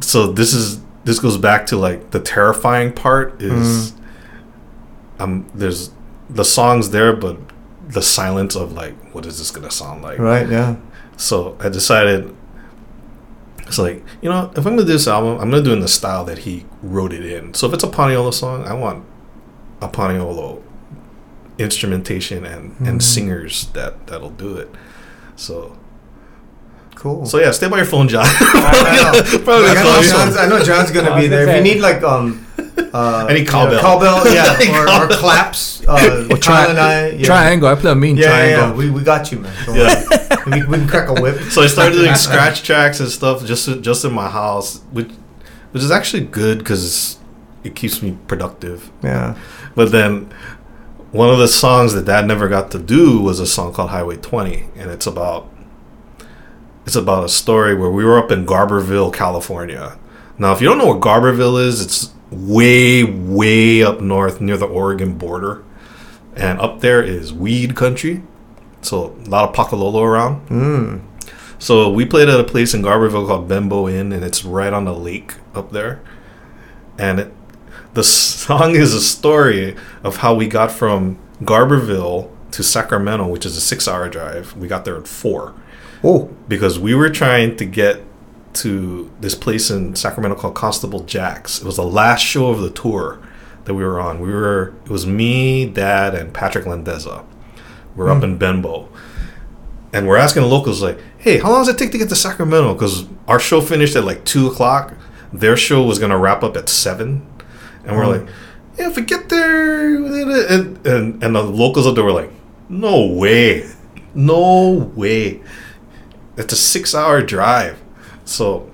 C: so this is this goes back to like the terrifying part is um there's the songs there but the silence of like what is this gonna sound like
D: Right. Yeah.
C: so I decided it's like, you know, if I'm gonna do this album, I'm gonna do it in the style that he wrote it in. So if it's a Paniolo song, I want a Paniolo instrumentation and,
D: Mhm.
C: and singers that that'll do it. So
D: Cool.
C: so yeah, stay by your phone, John.
D: I know.
C: Probably
D: Like, I, know John's. I know John's gonna be there. If you need like um, uh,
C: Any
D: you know,
C: cowbell.
D: cowbell, yeah,
C: Any
D: or, or claps. Uh,
B: Or
D: Kyle and I, yeah.
B: Triangle. I play a mean
D: Yeah, yeah,
B: triangle.
D: yeah. We, we got you, man. Don't
C: Yeah.
D: we, we can crack a whip.
C: So I started doing scratch tracks and stuff just just in my house, which which is actually good because it keeps me productive.
D: Yeah.
C: But then one of the songs that Dad never got to do was a song called Highway 20, and it's about it's about a story where we were up in Garberville, California. Now, if you don't know what Garberville is, it's way way up north near the Oregon border, and up there is weed country, so a lot of pakalolo around.
D: Mm.
C: So we played at a place in Garberville called Benbow Inn, and it's right on the lake up there. And it, the song is a story of how we got from Garberville to Sacramento, which is a six-hour drive. We got there at four
D: Oh.
C: because we were trying to get to this place in Sacramento called Constable Jack's. It was the last show of the tour that we were on. We were it was me, Dad, and Patrick Landeza. We're up hmm. in Benbow, and we're asking the locals like, "Hey, how long does it take to get to Sacramento?" Because our show finished at like two o'clock. Their show was gonna wrap up at seven, and we're
D: Oh.
C: like, "Yeah, if we get there," and and and the locals up there were like, "No way, no way." it's a six hour drive. So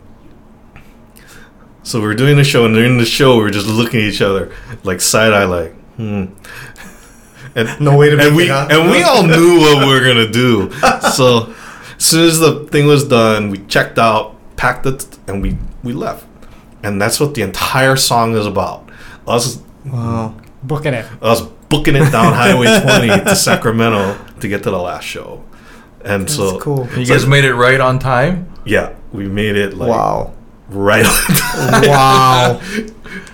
C: so we're doing the show and during the show we're just looking at each other like side eye like hmm. And
D: No way to
C: and
D: make
C: we
D: it
C: and we all knew what we were gonna do. So as soon as the thing was done, we checked out, packed it, and we we left. And that's what the entire song is about. Us
D: Wow.
A: Booking it.
C: us booking it down Highway 20 to Sacramento to get to the last show. And
D: That's
C: so
D: cool.
B: You guys made it right on time.
C: yeah, we made it like
D: wow.
C: right on time.
D: Wow.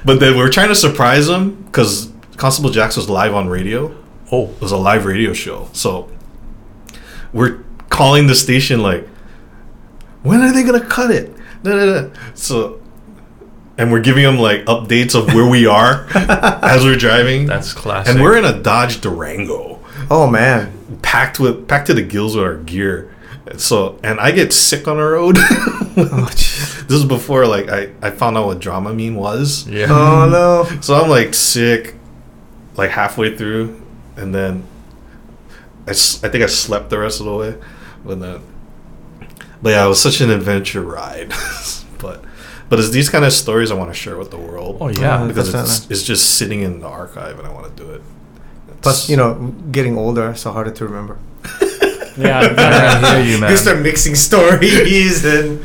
C: But then we were trying to surprise them because Constable Jax was live on radio.
B: Oh,
C: It was a live radio show. So we're calling the station like, when are they gonna cut it? Da, da, da. So and we're giving them like updates of where we are as we're driving.
B: that's classic.
C: and we're in a Dodge Durango,
D: Oh man.
C: Packed with packed to the gills with our gear. So and I get sick on the road.
D: Oh,
C: this is before like I, I found out what Dramamine was.
B: yeah.
D: oh no.
C: So I'm like sick, like halfway through, and then I, I think I slept the rest of the way. But then, but yeah, it was such an adventure ride. but but it's these kind of stories I want to share with the world.
B: Oh yeah.
D: Uh,
C: because it's, it's just sitting in the archive, and I want to do it.
D: Plus, you know, getting older, so harder to remember.
A: Yeah. you
B: I hear you, man.
D: You start mixing stories and.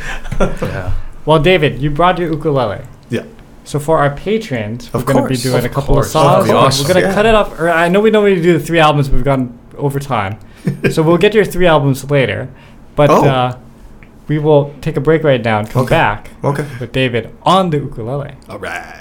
B: yeah.
A: well, David, you brought your ukulele.
C: Yeah.
A: So for our patrons, we're going to be doing
B: Of
A: a couple
B: course.
A: of songs.
B: That'd be awesome.
A: We're going to
D: Yeah.
A: cut it up. Or I know we normally do the three albums, but we've gone over time. so we'll get your three albums later. But
D: Oh.
A: uh, we will take a break right now and come
D: Okay.
A: back
D: Okay.
A: with David on the ukulele.
C: All right.